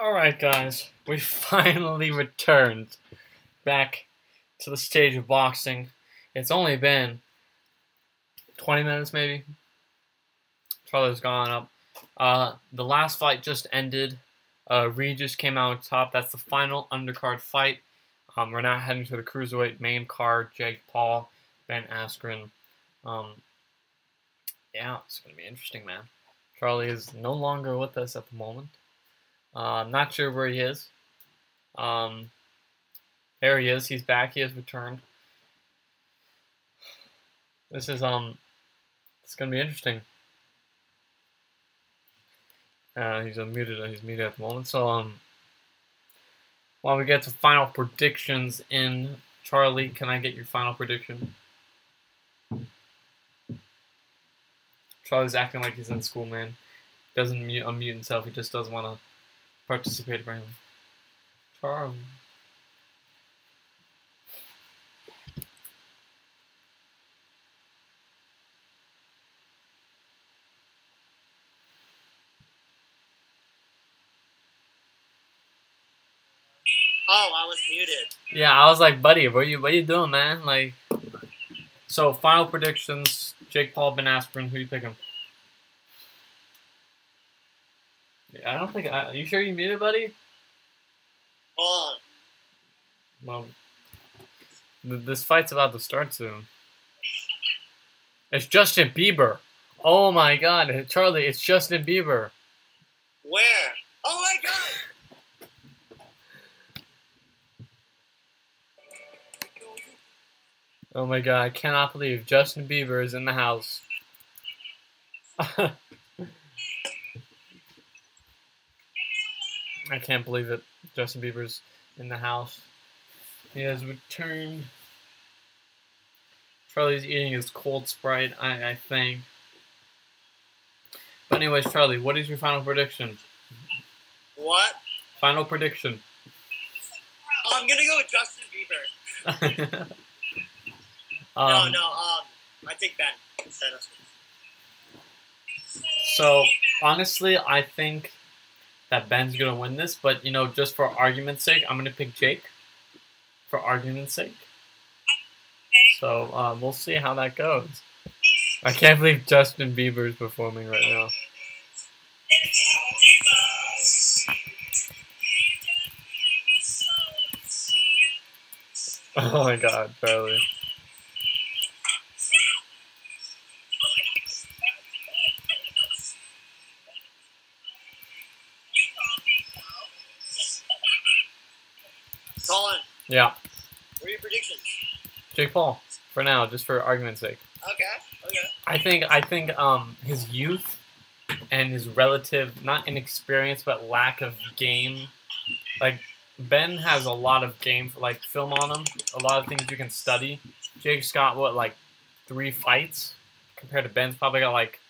All right, guys, we finally returned back to the stage of boxing. It's only been 20 minutes, maybe. Charlie's gone up. Uh, the last fight just ended. Uh, Regis came out on top. That's the final undercard fight. Um, we're now heading to the cruiserweight main card. Jake Paul, Ben Askren. Um, yeah, it's gonna be interesting, man. Charlie is no longer with us at the moment. Uh, not sure where he is. Um, there he is. He's back. He has returned. This is um, it's gonna be interesting. Uh, he's unmuted. He's muted at the moment. So um, while we get to final predictions in Charlie, can I get your final prediction? Charlie's acting like he's in school, man. Doesn't mute, unmute himself. He just doesn't want to participate apparently. Charlie.
Oh, I was muted.
Yeah, I was like, buddy, what you what you doing, man? Like, so final predictions: Jake Paul, Ben Askren. Who you picking? Yeah, I don't think. I, you sure you muted, buddy?
Hold on.
Well, th- this fight's about to start soon. It's Justin Bieber. Oh my God, Charlie! It's Justin Bieber.
Where? Oh my god!
Oh my God! I cannot believe Justin Bieber is in the house. I can't believe it. Justin Bieber's in the house. He has returned. Charlie's eating his cold sprite, I, I think. But anyways, Charlie, what is your final prediction?
What?
Final prediction.
I'm gonna go with Justin Bieber.
um,
no, no. Um, I think Ben instead of.
So honestly, I think that Ben's gonna win this, but you know, just for argument's sake, I'm gonna pick Jake. For argument's sake. So uh, we'll see how that goes. I can't believe Justin Bieber is performing right now. Oh my god, Charlie. Yeah,
what are your predictions?
Jake Paul. For now, just for argument's sake.
Okay, okay.
I think I think um his youth and his relative not inexperience but lack of game like Ben has a lot of game like film on him, a lot of things you can study. Jake's got what like three fights compared to Ben's probably got like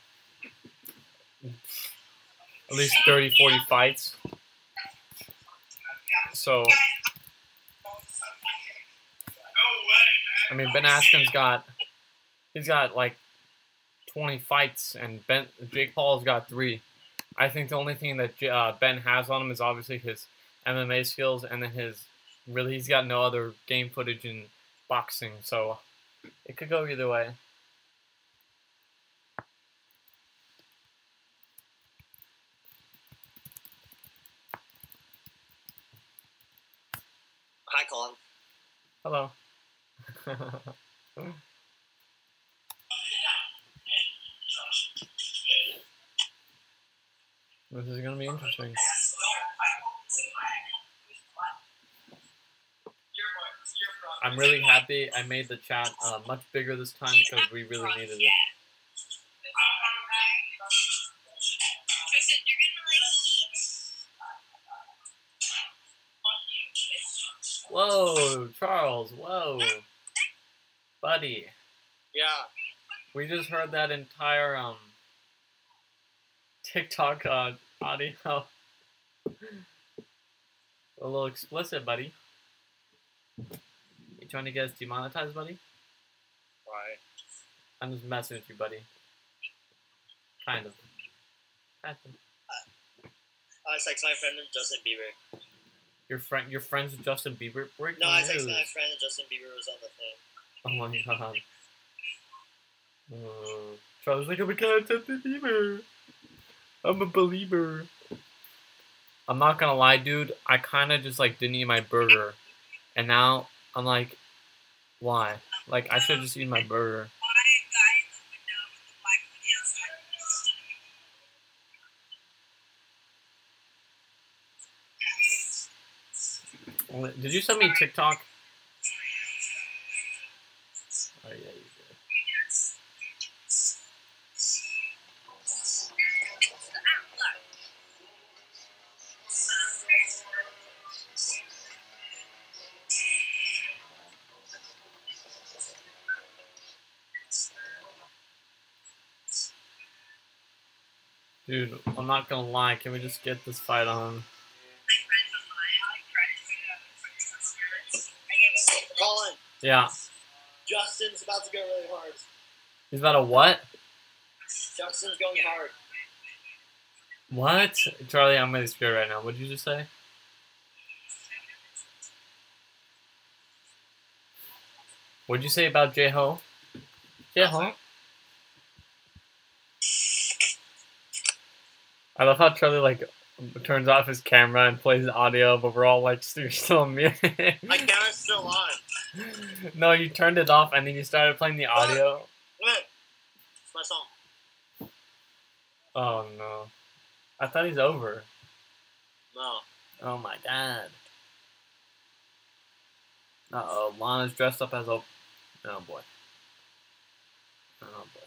at least 30 40 fights. So I mean Ben Askren's got he's got like 20 fights, and Ben Jake Paul's got three. I think the only thing that uh, Ben has on him is obviously his MMA skills, and then his really he's got no other game footage in boxing, so it could go either way.
Hi, Colin.
Hello. This is gonna be interesting. I'm really happy I made the chat uh, much bigger this time because we really needed it. Whoa, Charles, whoa. Buddy,
Yeah.
we just heard that entire um TikTok uh, audio. A little explicit, buddy. You trying to get us demonetized, buddy?
Why?
I'm just messing with you, buddy. Kind of. Kind of.
I sex my friend Justin Bieber.
Your friend, your friends with Justin Bieber. Break
No, I
news.
my friend and Justin Bieber was on the thing.
Oh my god. Uh, Charlie's like, my god, Justin believer. I'm a believer. I'm not gonna lie, dude. I kind of just like didn't eat my burger, and now I'm like, why? Like I should just eat my burger. Did you send me TikTok? I'm not gonna lie. Can we just get this fight on?
Colin,
Yeah.
Justin's about to go really hard.
He's about a what?
Justin's going hard.
What? Charlie, I'm really scared right now. What did you just say? What'd you say about J Ho? J Ho? I love how Charlie like turns off his camera and plays the audio, but we're all like still still on mute.
My camera's still on.
no, you turned it off and then you started playing the audio.
Look, it's my song.
Oh no. I thought he's over.
No.
Oh my god. Uh oh, Lana's dressed up as a. Oh boy. Oh boy.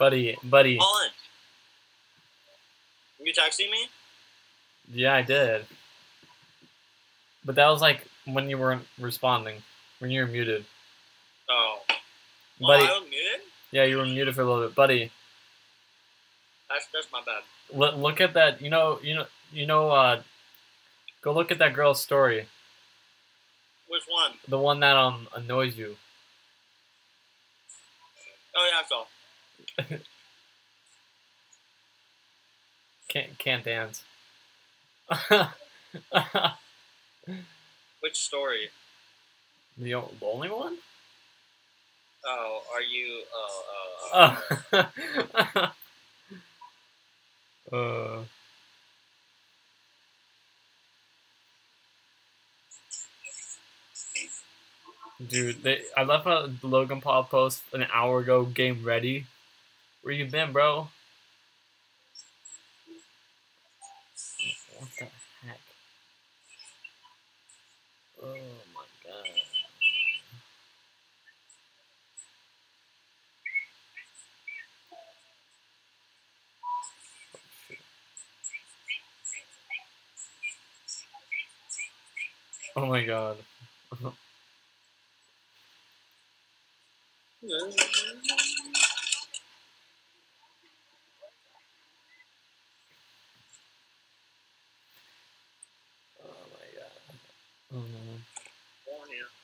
Buddy, buddy.
Colin, you texting me?
Yeah, I did. But that was like when you weren't responding, when you were muted.
Oh.
Buddy,
Oh, I was muted?
yeah, you were muted for a little bit. Buddy,
That's, that's my bad.
look, look at that. You know, you know, you know. Uh, go look at that girl's story.
Which one?
The one that um annoys you.
Oh, yeah, I saw.
Can't can't dance.
Which story?
the, o- the only one?
Oh, are you. Oh, oh,
Uh, uh, dude, they, I left a Logan Paul post an hour ago. Game ready. Where you been, bro? What the heck? Oh my god. Oh my god. Oh my god. Um,
oh, yeah.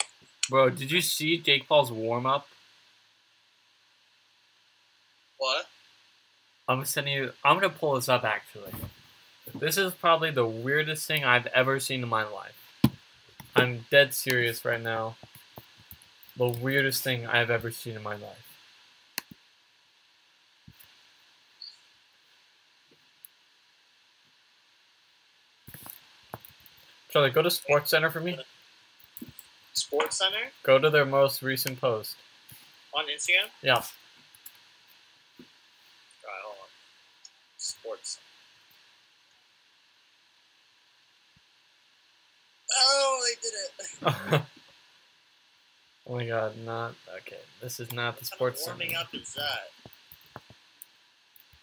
Bro, did you see Jake Paul's warm up?
What?
I'm sending you. I'm gonna pull this up actually. This is probably the weirdest thing I've ever seen in my life. I'm dead serious right now. The weirdest thing I've ever seen in my life. Charlie, go to Sports Center for me.
Sports Center
Go to their most recent post.
on Instagram?
Yeah.
Alright, hold on. Sports. Oh, they did it.
oh my god, not okay. This is not the Sports
What kind
Center.
of warming up is that?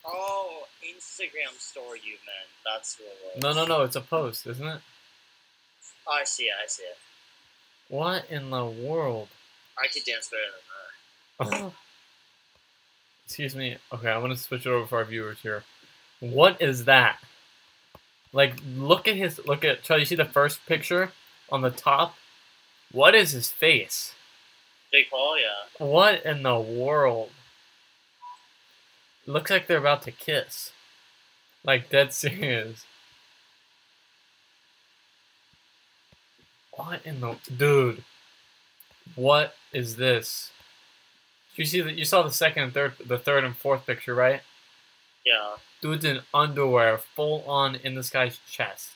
Oh, Instagram story you meant. That's what it was.
No, no, no. It's a post, isn't it?
Oh, I see it, I see it.
What in the world?
I could dance better than that. Oh.
Excuse me. Okay, I'm gonna switch it over for our viewers here. What is that? Like, look at his. Look at. Charlie, you see the first picture on the top? What is his face?
Jake Paul, yeah.
What in the world? Looks like they're about to kiss. Like, dead serious. What in the. Dude. What is this? You see that you saw the second and third, the third and fourth picture, right?
Yeah.
Dude's in underwear, full on in this guy's chest.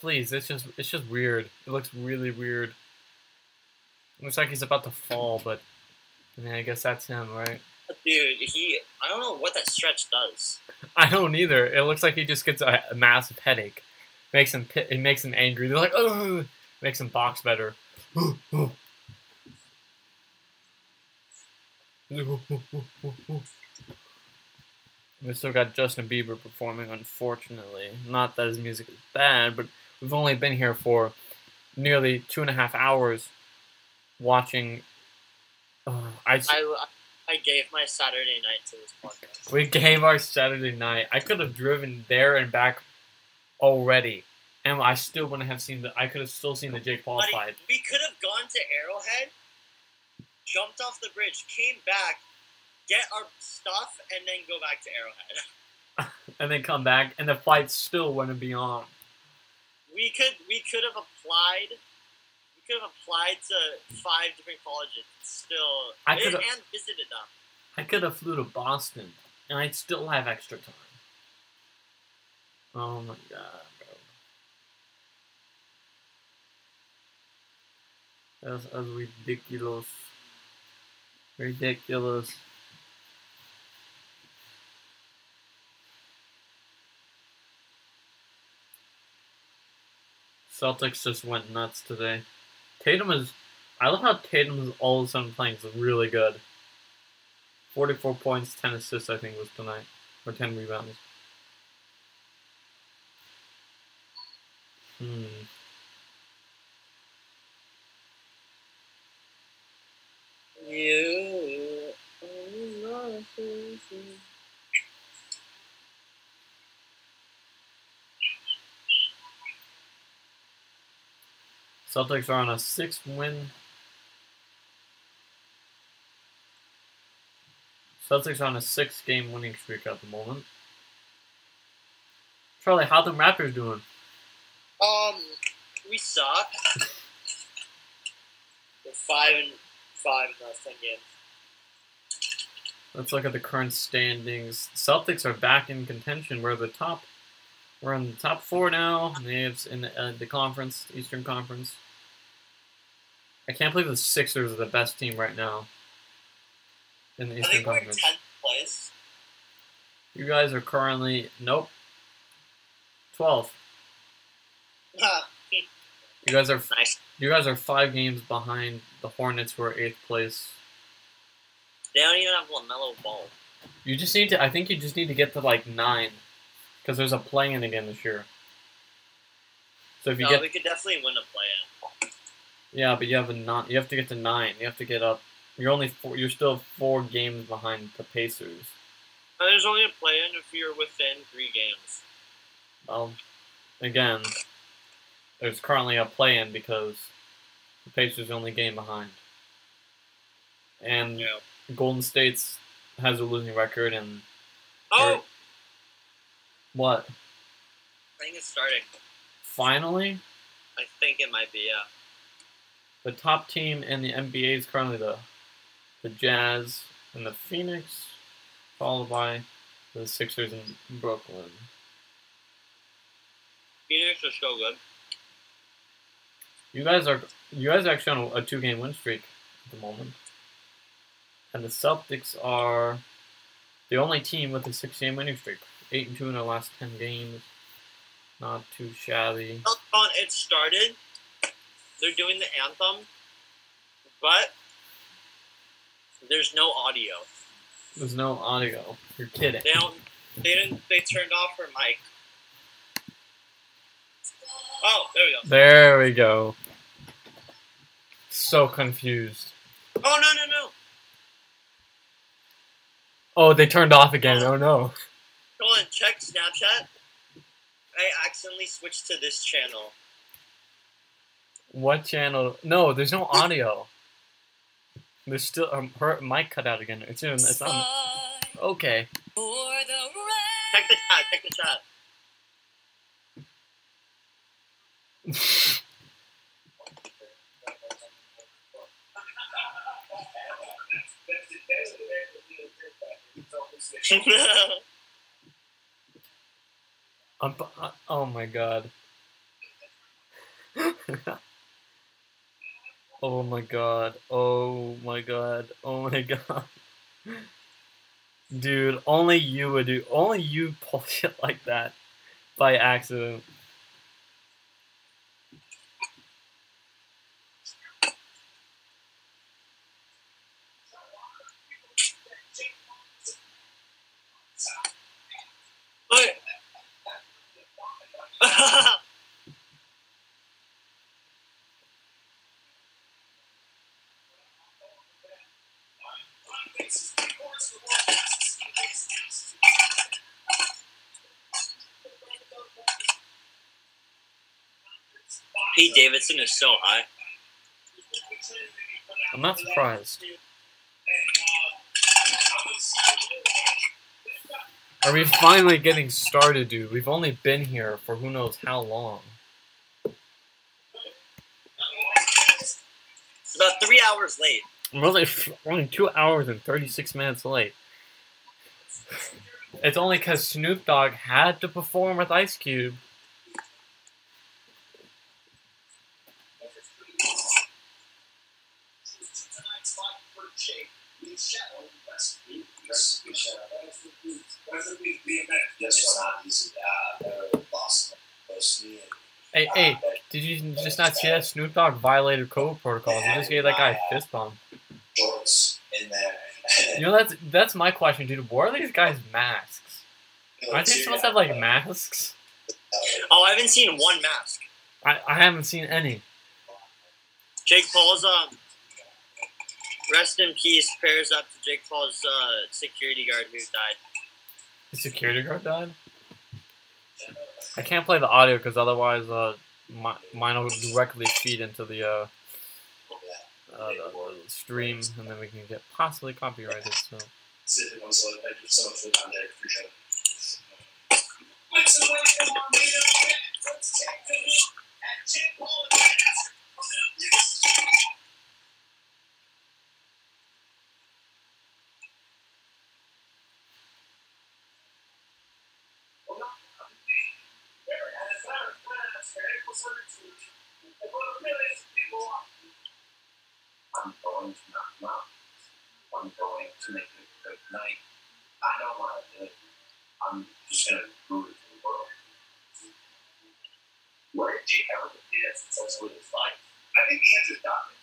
Please, it's just it's just weird. It looks really weird. Looks like he's about to fall, but I mean, I guess that's him, right?
Dude, he. I don't know what that stretch does.
I don't either. It looks like he just gets a, a massive headache. Makes him it makes him angry. They're like, oh, makes him box better. We still got Justin Bieber performing, unfortunately. Not that his music is bad, but we've only been here for nearly two and a half hours watching. Uh, I,
I, I gave my Saturday night to this podcast.
we gave our Saturday night. I could have driven there and back already, and I still wouldn't have seen the. I could have still seen the Jake Paul fight.
we could have gone to Arrowhead, jumped off the bridge, came back, get our stuff, and then go back to Arrowhead.
and then come back, and the fight still wouldn't be on.
We could we could have applied. We could have applied to five different colleges. Still,
I could've-
and visited them.
I could have flew to Boston, and I'd still have extra time. Oh my god, That's, that's ridiculous. Ridiculous. Celtics just went nuts today. Tatum is. I love how Tatum is all of a sudden playing really good. 44 points, 10 assists, I think, was tonight. Or 10 rebounds. Hmm. Celtics are on a six win. Celtics are on a six game winning streak at the moment. Charlie, how the Raptors doing?
Um, we suck. We're five and five in the last ten games.
Let's look at the current standings. Celtics are back in contention. We're the top. We're in the top four now. It's in the, uh, the conference, Eastern Conference. I can't believe the Sixers are the best team right now in the
I
Eastern
think we're in
Conference.
tenth place.
You guys are currently nope. Twelve. You guys are
nice.
you guys are five games behind the Hornets, who are eighth place.
They don't even have Lamelo Ball.
You just need to. I think you just need to get to like nine, because there's a play-in again this year. So if you
No,
get
we could definitely win a play-in.
yeah, but you have a non. You have to get to nine. You have to get up. You're only four. You're still four games behind the Pacers.
There's only a play-in if you're within three games.
Well, again, there's currently a play-in because the Pacers are only game behind, and
Yeah.
Golden State's has a losing record. And
Oh,
what?
I think it's starting.
Finally,
I think it might be. Yeah.
the top team in the NBA is currently the the Jazz and the Phoenix, followed by the Sixers and Brooklyn.
Phoenix are so good.
You guys are you guys are actually on a, a two game win streak at the moment, and the Celtics are the only team with a six game winning streak, eight and two in their last ten games. Not too shabby.
On it started. They're doing the anthem, but there's no audio.
There's no audio. You're kidding.
They don't. They didn't. They turned off her mic. Oh, there we go.
There we go. So confused.
Oh no no no!
Oh, they turned off again. Oh no.
Hold on, check Snapchat. I accidentally switched to this channel.
What channel? No, there's no audio. There's still um, her mic cut out again. It's in. It's on. Okay.
Check the chat. Check the chat.
I'm, uh, oh my god. oh my god. Oh my god. Oh my god. Dude, only you would do. Only you pull shit like that by accident.
But Pete Davidson is so high.
I'm not surprised. Are we finally getting started, dude? We've only been here for who knows how long.
It's about three hours late.
I'm only only two hours and thirty six minutes late. It's only because Snoop Dogg had to perform with Ice Cube. Hey, hey, did you just not see that Snoop Dogg violated COVID protocols? He just gave that guy a fist bump. You know that's that's my question, dude. What are these guys' masks? Aren't they supposed to have like masks?
Oh, I haven't seen one mask.
I, I haven't seen any.
Jake Paul's um. Rest in peace. Prayers up to Jake Paul's uh, security guard who died.
The security guard died. I can't play the audio because otherwise, uh, my, mine will directly feed into the uh, uh the, stream, and then we can get possibly copyrighted. So.
Thank you so much for the time, Dave. Appreciate it. I'm going to knock them out. I'm going to make it a good night. I don't want to do it. I'm just going to to the world. Where did Jake ever get? That's what it's like. I think the answer is nothing.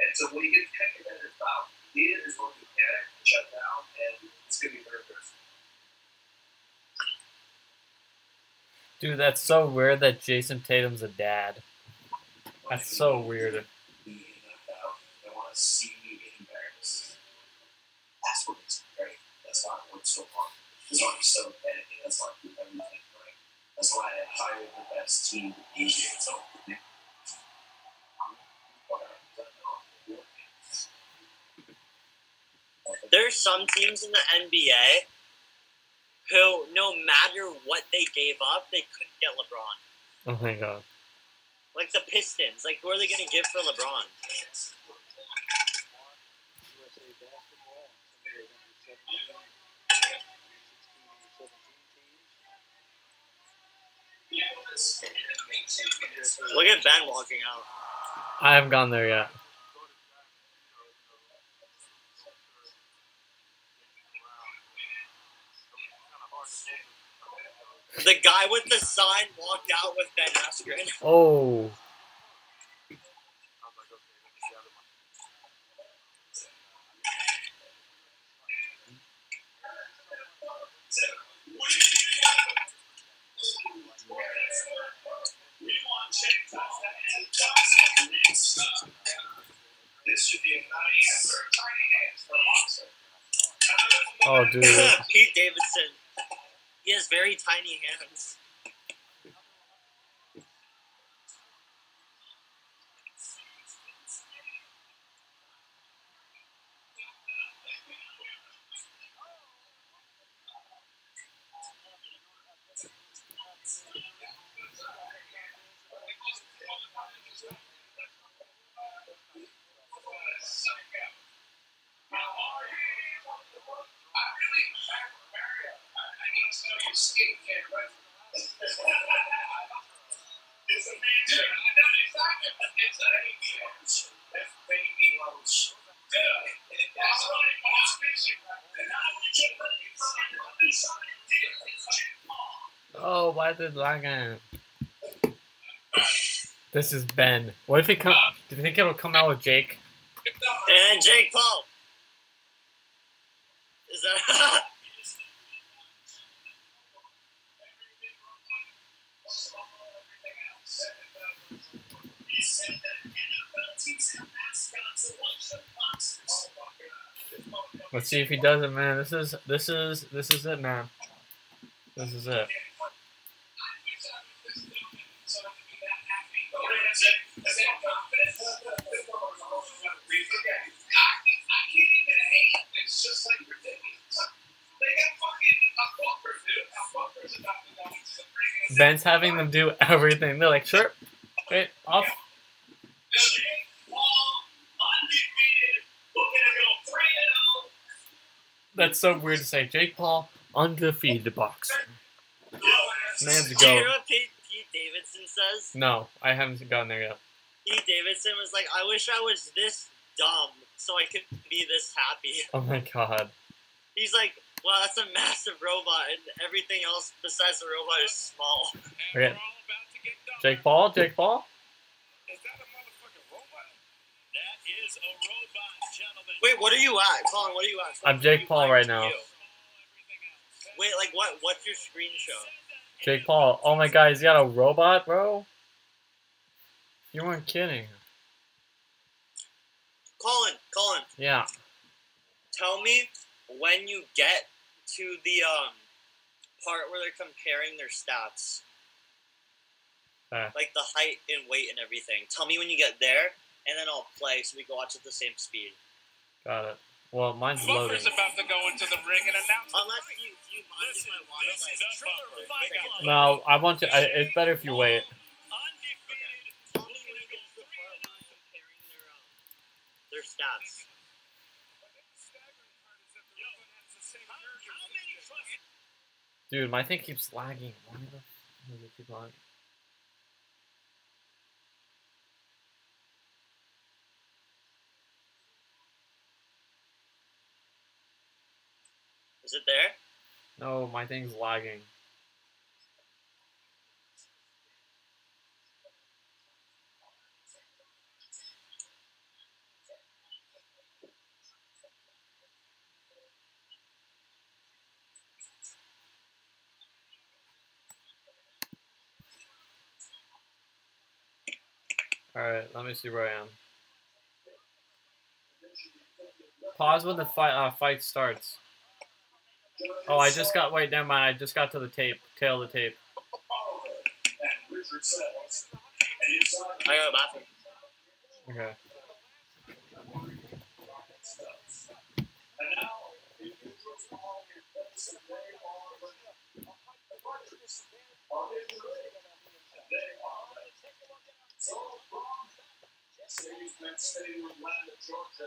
And so when you get connected to this about, he is going to panic shut down, and it's going to be very personal.
Dude, that's so weird that Jayson Tatum's a dad. That's so weird.
Being knocked out, they want to see me get embarrassed. That's what makes me great. That's why I worked so hard. That's why I'm so dedicated. That's why I do everything right. That's why I hired the best team to be here. So, I'm
There's some teams in the NBA who, no matter what they gave up, they couldn't get LeBron.
Oh my god.
Like the Pistons. Like, who are they going to give for LeBron? Look at Ben walking out.
I haven't gone there yet.
The guy with the sign walked out with Ben Askren.
Oh.
This should be a nice tiny hands for a boxer.
Oh, dude.
Pete Davidson. He has very tiny hands.
I to this Oh, why did Lagan? This is Ben. What if it come? Do you think it'll come out with Jake?
And Jake Paul. Is that?
Let's see if he does it, man. This is this is this is it, man. This is it. Ben's having them do everything. They're like, sure, wait, off. So weird to say. Jake Paul, undefeated boxer. Man's a
Do you know what Pete, Pete Davidson says?
No, I haven't gotten there yet.
Pete Davidson was like, "I wish I was this dumb so I could be this happy."
Oh my god.
He's like, "Well, that's a massive robot, and everything else besides the robot is small."
Okay.
we're all about to get.
Jake Paul, Jake Paul.
Is that a motherfucking robot? That is a robot, gentlemen.
Wait, what are you at, Colin? What are you at?
I'm Jake Paul right now.
Wait, like what? What's your screen show?
Jake Paul. Oh my god, he's got a robot, bro. You weren't kidding.
Colin, Colin,
Yeah.
tell me when you get to the um part where they're comparing their stats,
Uh,
like the height and weight and everything. Tell me when you get there, and then I'll play so we can watch at the same speed.
Got it. Well, mine's loading.
Buffer's about to go into the ring and announce.
Unless you, you mind
Listen,
if I watch
this is a Triller Fight Club.
No, I want to. I, it's better if you wait.
Undefeated.
Tell me when you get to the part where they're comparing their stats.
Dude, my thing keeps lagging. Why the f- does it keep lagging?
Is it there?
No, my thing's lagging. Alright, let me see where I am. Pause when the fight uh, fight starts. Oh, I just got. Wait, never mind. I just got to the tape. Tail the tape.
I got a bathroom.
Okay.
Georgia.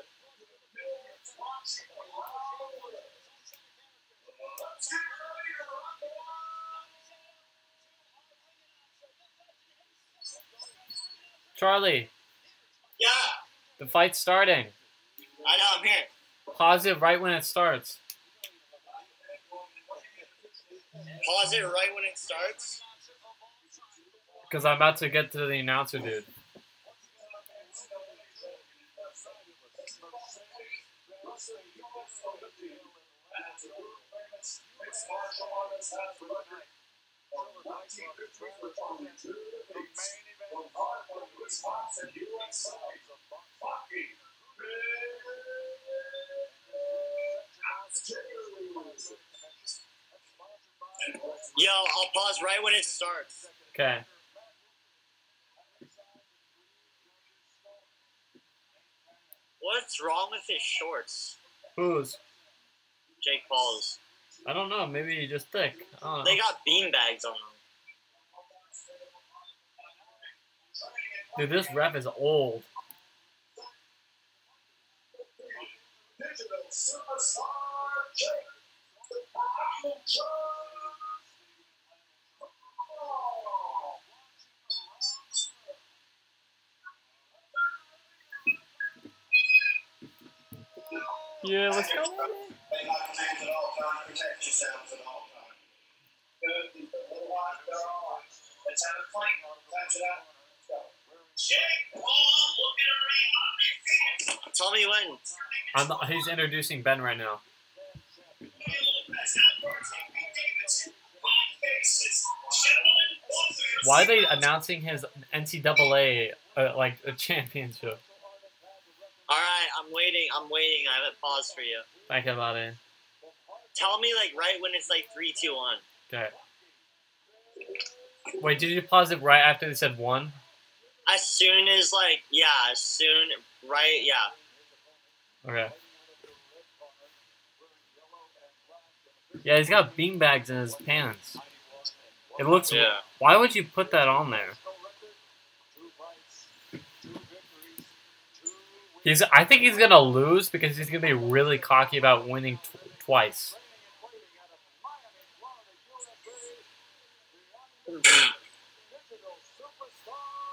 Millions watching around the world. Let's get ready to rock and roll.
Charlie,
Yeah,
the fight's starting.
I know. I'm here.
Pause it right when it starts.
Pause it right when it starts.
Because I'm about to get to the announcer dude.
Yo, I'll pause right when it starts.
Okay.
What's wrong with his shorts?
Who's?
Jake Paul's.
I don't know. Maybe you're just thick. I don't know.
They got bean bags on them.
Dude, this ref is old.
Digital superstar Jake the Bottle Jones.
Yeah, let's go.
They got to at all times. Protect yourselves at all times. Good. Keep it a little while. Let's have a fight. Catch it out. Let's go. Jake Paul looking around.
Tell me when.
I'm, he's introducing Ben right now.
Lopez outdoors. Pete Davidson. Five faces. Gentlemen, both of you
Why are they announcing his NCAA uh, like a championship?
I'm waiting. I'm waiting. I haven't paused for you.
Think about it.
Tell me like right when it's like three, two, one.
Okay. Wait, did you pause it right after they said one?
As soon as like yeah, as soon right yeah.
Okay. Yeah, he's got beanbags in his pants. It looks.
Yeah.
Why would you put that on there? He's. I think he's gonna lose because he's gonna be really cocky about winning tw- twice.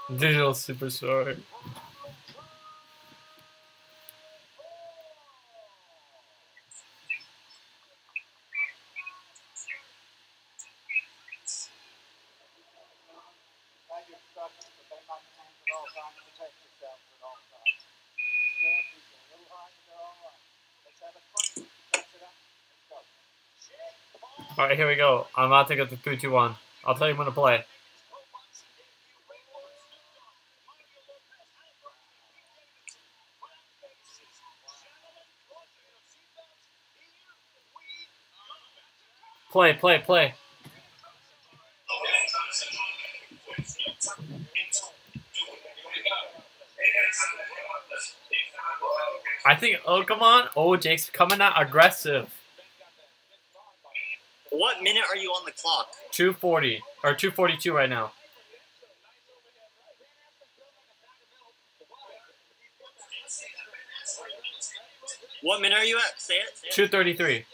Digital superstar.
Thank you, instructions, but they might change at all times, protect yourself at all times. Good, he's a little high, they're all right. Let's have a clean, touch it up, let's go.
All right, here we go. I'm about to go to three, two, one. I'll tell you when to play. Play, play, play. I think. Oh, come on. Oh, Jake's coming out aggressive.
What minute are you on the clock?
240 or 242 right now.
What minute are you at? Say it. Say it.
233.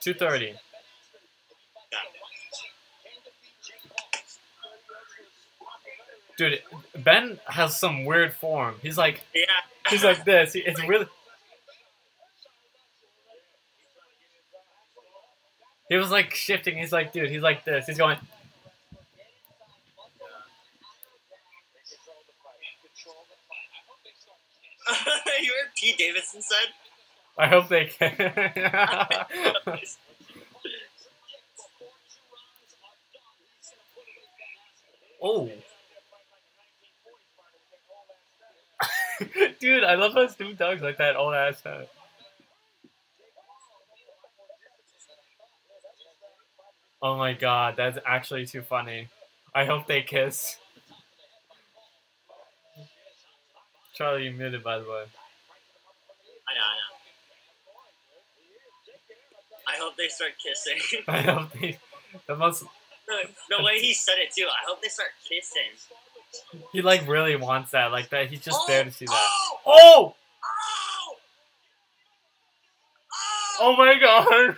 230. Dude, Ben has some weird form. He's like
Yeah.
he's like this. He, it's really He was like shifting. He's like, dude, he's like this. He's going
you heard Pete Davidson said?
I hope they can. oh. Dude, I love how Snoop Dogg's like that old ass hat. Oh my god, that's actually too funny. I hope they kiss. Charlie, you muted by the way.
I know, I know. I hope they start kissing.
I hope they. The most.
the way he said it too. I hope they start kissing.
He like really wants that. Like that. He's just
oh,
there to see that.
Oh!
Oh!
Oh! Oh!
Oh my god!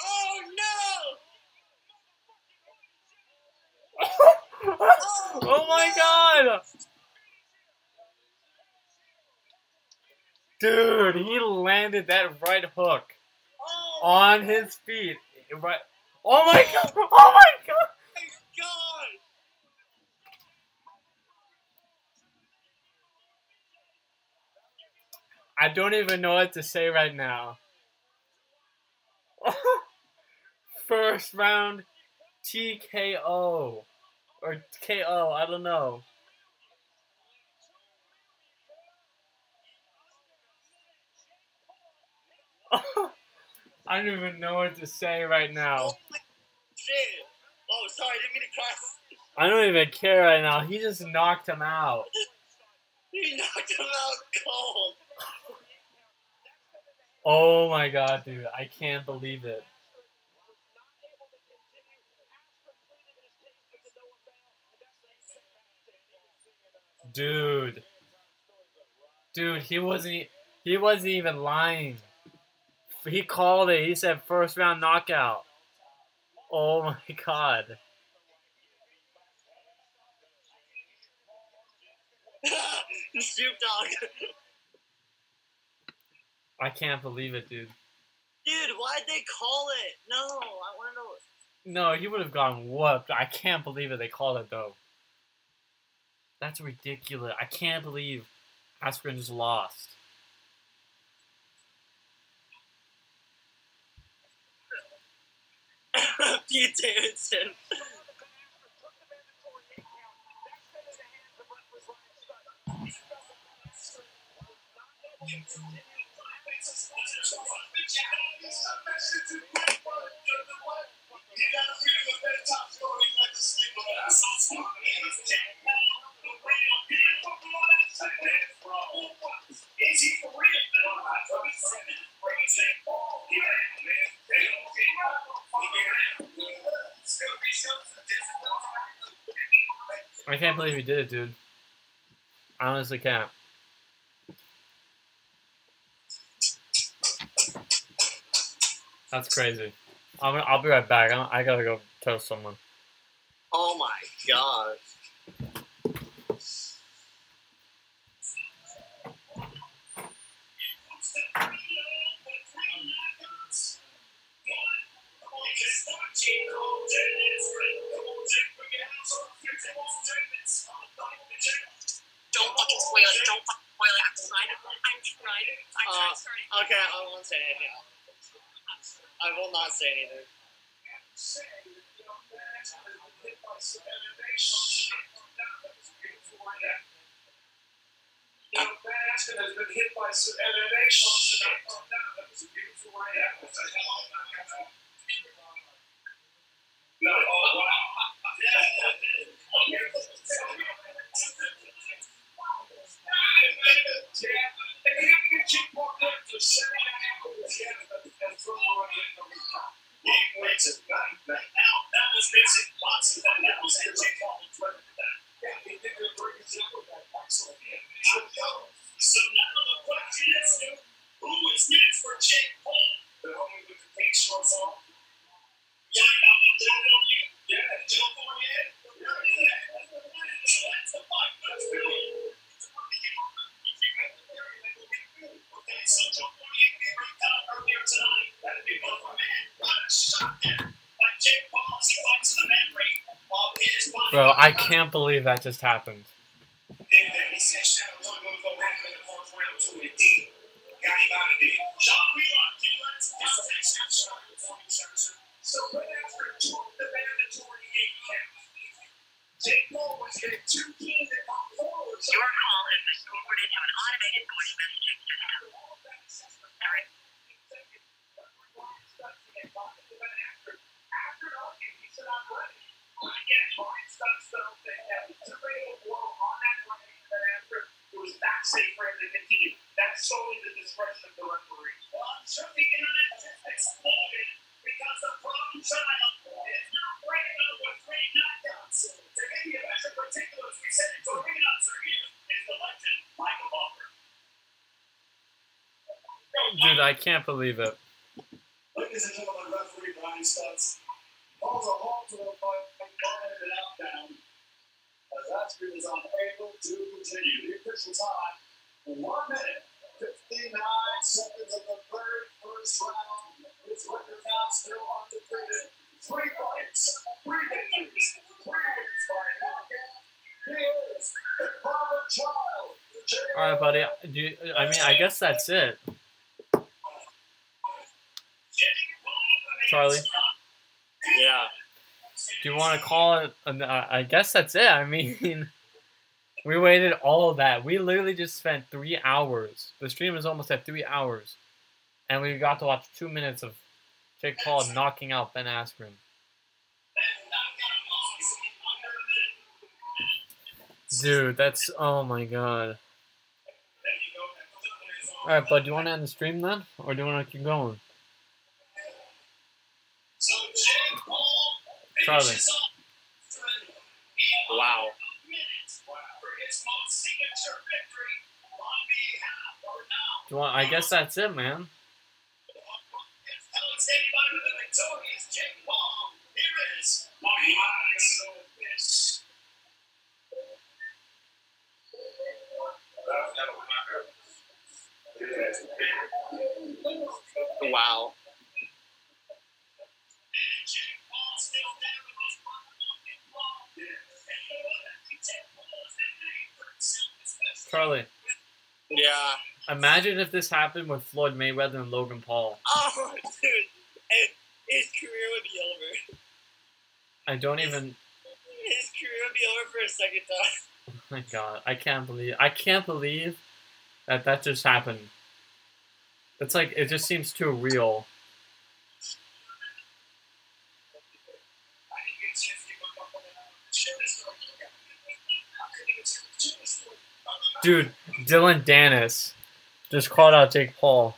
Oh no!
Oh my god! Dude, he landed that right hook on his feet. Right. Oh my god! Oh my god! I don't even know what to say right now. First round TKO. Or KO, I don't know. I don't even know what to say right now.
Oh shit! Oh, sorry, I didn't mean to cuss.
I don't even care right now. He just knocked him out.
He knocked him out cold.
Oh my god, dude. I can't believe it. Dude. Dude, he wasn't he wasn't even lying. He called it. He said first round knockout. Oh my god.
Snoop Dogg.
I can't believe it, dude.
Dude, why'd they call it? No, I want to know.
No, he would have gone whooped. I can't believe it. They called it though. That's ridiculous. I can't believe Askren just lost.
Pete Davidson.
I can't believe he did it, dude. I honestly can't. That's crazy. I'm, gonna- I'll be right back. I, I gotta go tell someone.
Oh my gosh.
Don't fucking spoil it. Don't fucking spoil it. I'm trying. I'm trying. I'm
Uh,
trying.
Okay, I won't say anything. I will not say anything.
You know, has been hit by some MMA shots and not come down. That was a beautiful right hand. Oh. So now the question is, who is next for Jake Paul? The homie with the pink shorts on?
Bro, I can't believe that just happened.
And then he said Shannon wasn't going to go back in the fourth round to a D. Got him out of there. Sean Wheeler, do you like to contact Sean Sharp? Tony Scherzer? So right after took the mandatory eight count, Jake Paul was getting two keys and got forward. So
Your call has been forwarded to an automated voice messaging system. Sorry.
after knocking, he said, I'm ready. Again, Brian Stutts felt that he had a tornado blow on that plane, and after was not safe for him to. That's solely the discretion of the referee. Well, I'm sure the internet just exploded
Dude, I can't believe it.
Ladies and gentlemen, referee Brian Stutts calls a halt to the fight, down. As is unable to continue. The official time, one minute, 59 seconds of the very first round. His record now still undefeated. Three fights, three victories, three wins by knockout. He is the problem child.
All right, buddy. Do you, I mean, I guess that's it. Charlie,
Yeah.
do you want to call it? uh, I guess that's it. I mean, we waited all of that. We literally just spent three hours. The stream is almost at three hours, and we got to watch two minutes of Jake Paul knocking out Ben Askren. Dude, that's oh my god. All right, bud. Do you want to end the stream then, or do you want to keep going?
So
Charlie.
Wow.
minutes for his most signature victory on behalf or now.
Do you want? I guess that's it, man.
Wow.
Charlie.
Yeah.
Imagine if this happened with Floyd Mayweather and Logan Paul.
Oh, dude.
I don't even.
His career would be over for a second time.
Oh my God, I can't believe. I can't believe that that just happened. It's like it just seems too real. Dude, Dillon Danis just called out Jake Paul.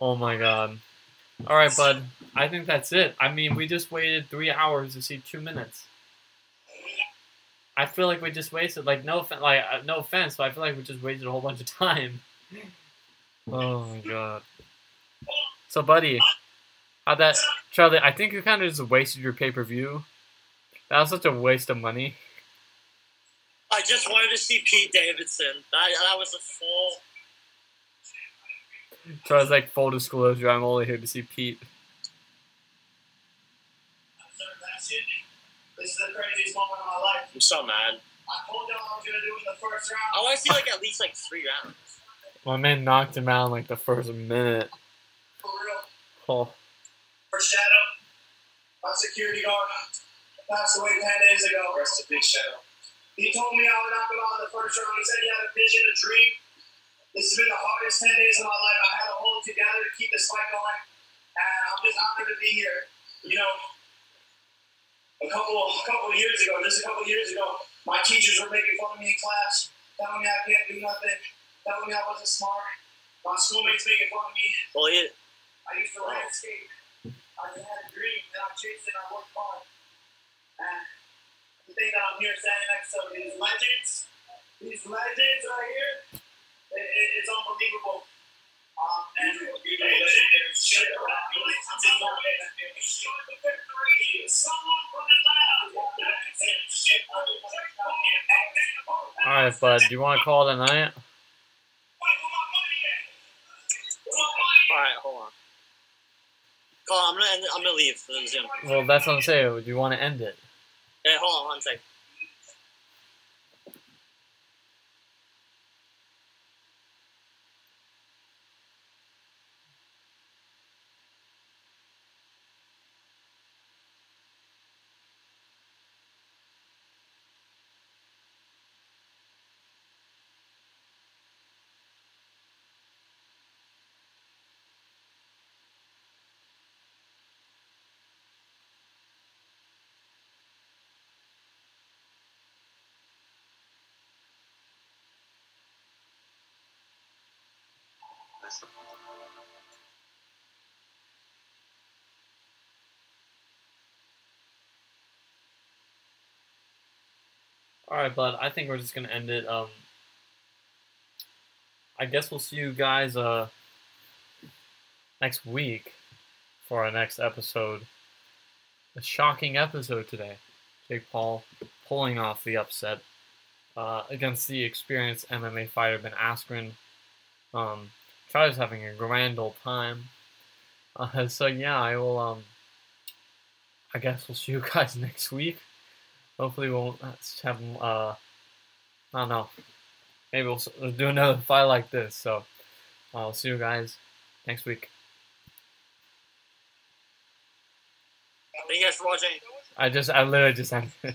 Oh my god. Alright, bud. I think that's it. I mean, we just waited three hours to see two minutes. I feel like we just wasted, like, no, offen- like, uh, no offense, but I feel like we just wasted a whole bunch of time. Oh my god. So, buddy, how that, Charlie? I think you kind of just wasted your pay per view. That was such a waste of money.
I just wanted to see Pete Davidson. That, that was a full.
Charlie's like, full disclosure, I'm only here to see Pete.
This is the craziest moment of my life.
I'm so mad.
I told y'all I was gonna do it in the first round.
I want to see like at least like three rounds.
My man knocked him out in like the first minute.
For real.
Oh,
For Shadow, my security guard passed away 10 days ago. Rest in peace, Shadow. He told me I would knock him out in the first round. He said he had a vision, a dream. This has been the hardest 10 days of my life. I had to hold it together to keep this fight going. And I'm just honored to be here. You know, a couple, a couple of years ago, just a couple of years ago, my teachers were making fun of me in class, telling me I can't do nothing, telling me I wasn't smart. My schoolmates making fun of me.
Well, he,
I used to oh. landscape. I had a dream and I chased it and I worked hard. And the thing that I'm here standing next to these legends, these legends right here, it, it, it's unbelievable. Um, and shit, Someone from
alright, bud. Do you want to call it a night?
all right, hold on. Call. I'm gonna. End, I'm gonna leave the Zoom.
Well, that's what I'm saying. Do you want to end it?
Hey, hold on one second.
Alright, bud. I think we're just gonna end it. Um, I guess we'll see you guys uh next week for our next episode. A shocking episode today. Jake Paul pulling off the upset uh, against the experienced MMA fighter Ben Askren. Um, Charlie's having a grand old time. Uh, so yeah, I will. Um, I guess we'll see you guys next week. Hopefully, we won't have. Uh, I don't know. Maybe we'll, we'll do another fight like this. So, I'll see you guys next week.
Thank you guys for watching.
I just, I literally just ended.
Yeah.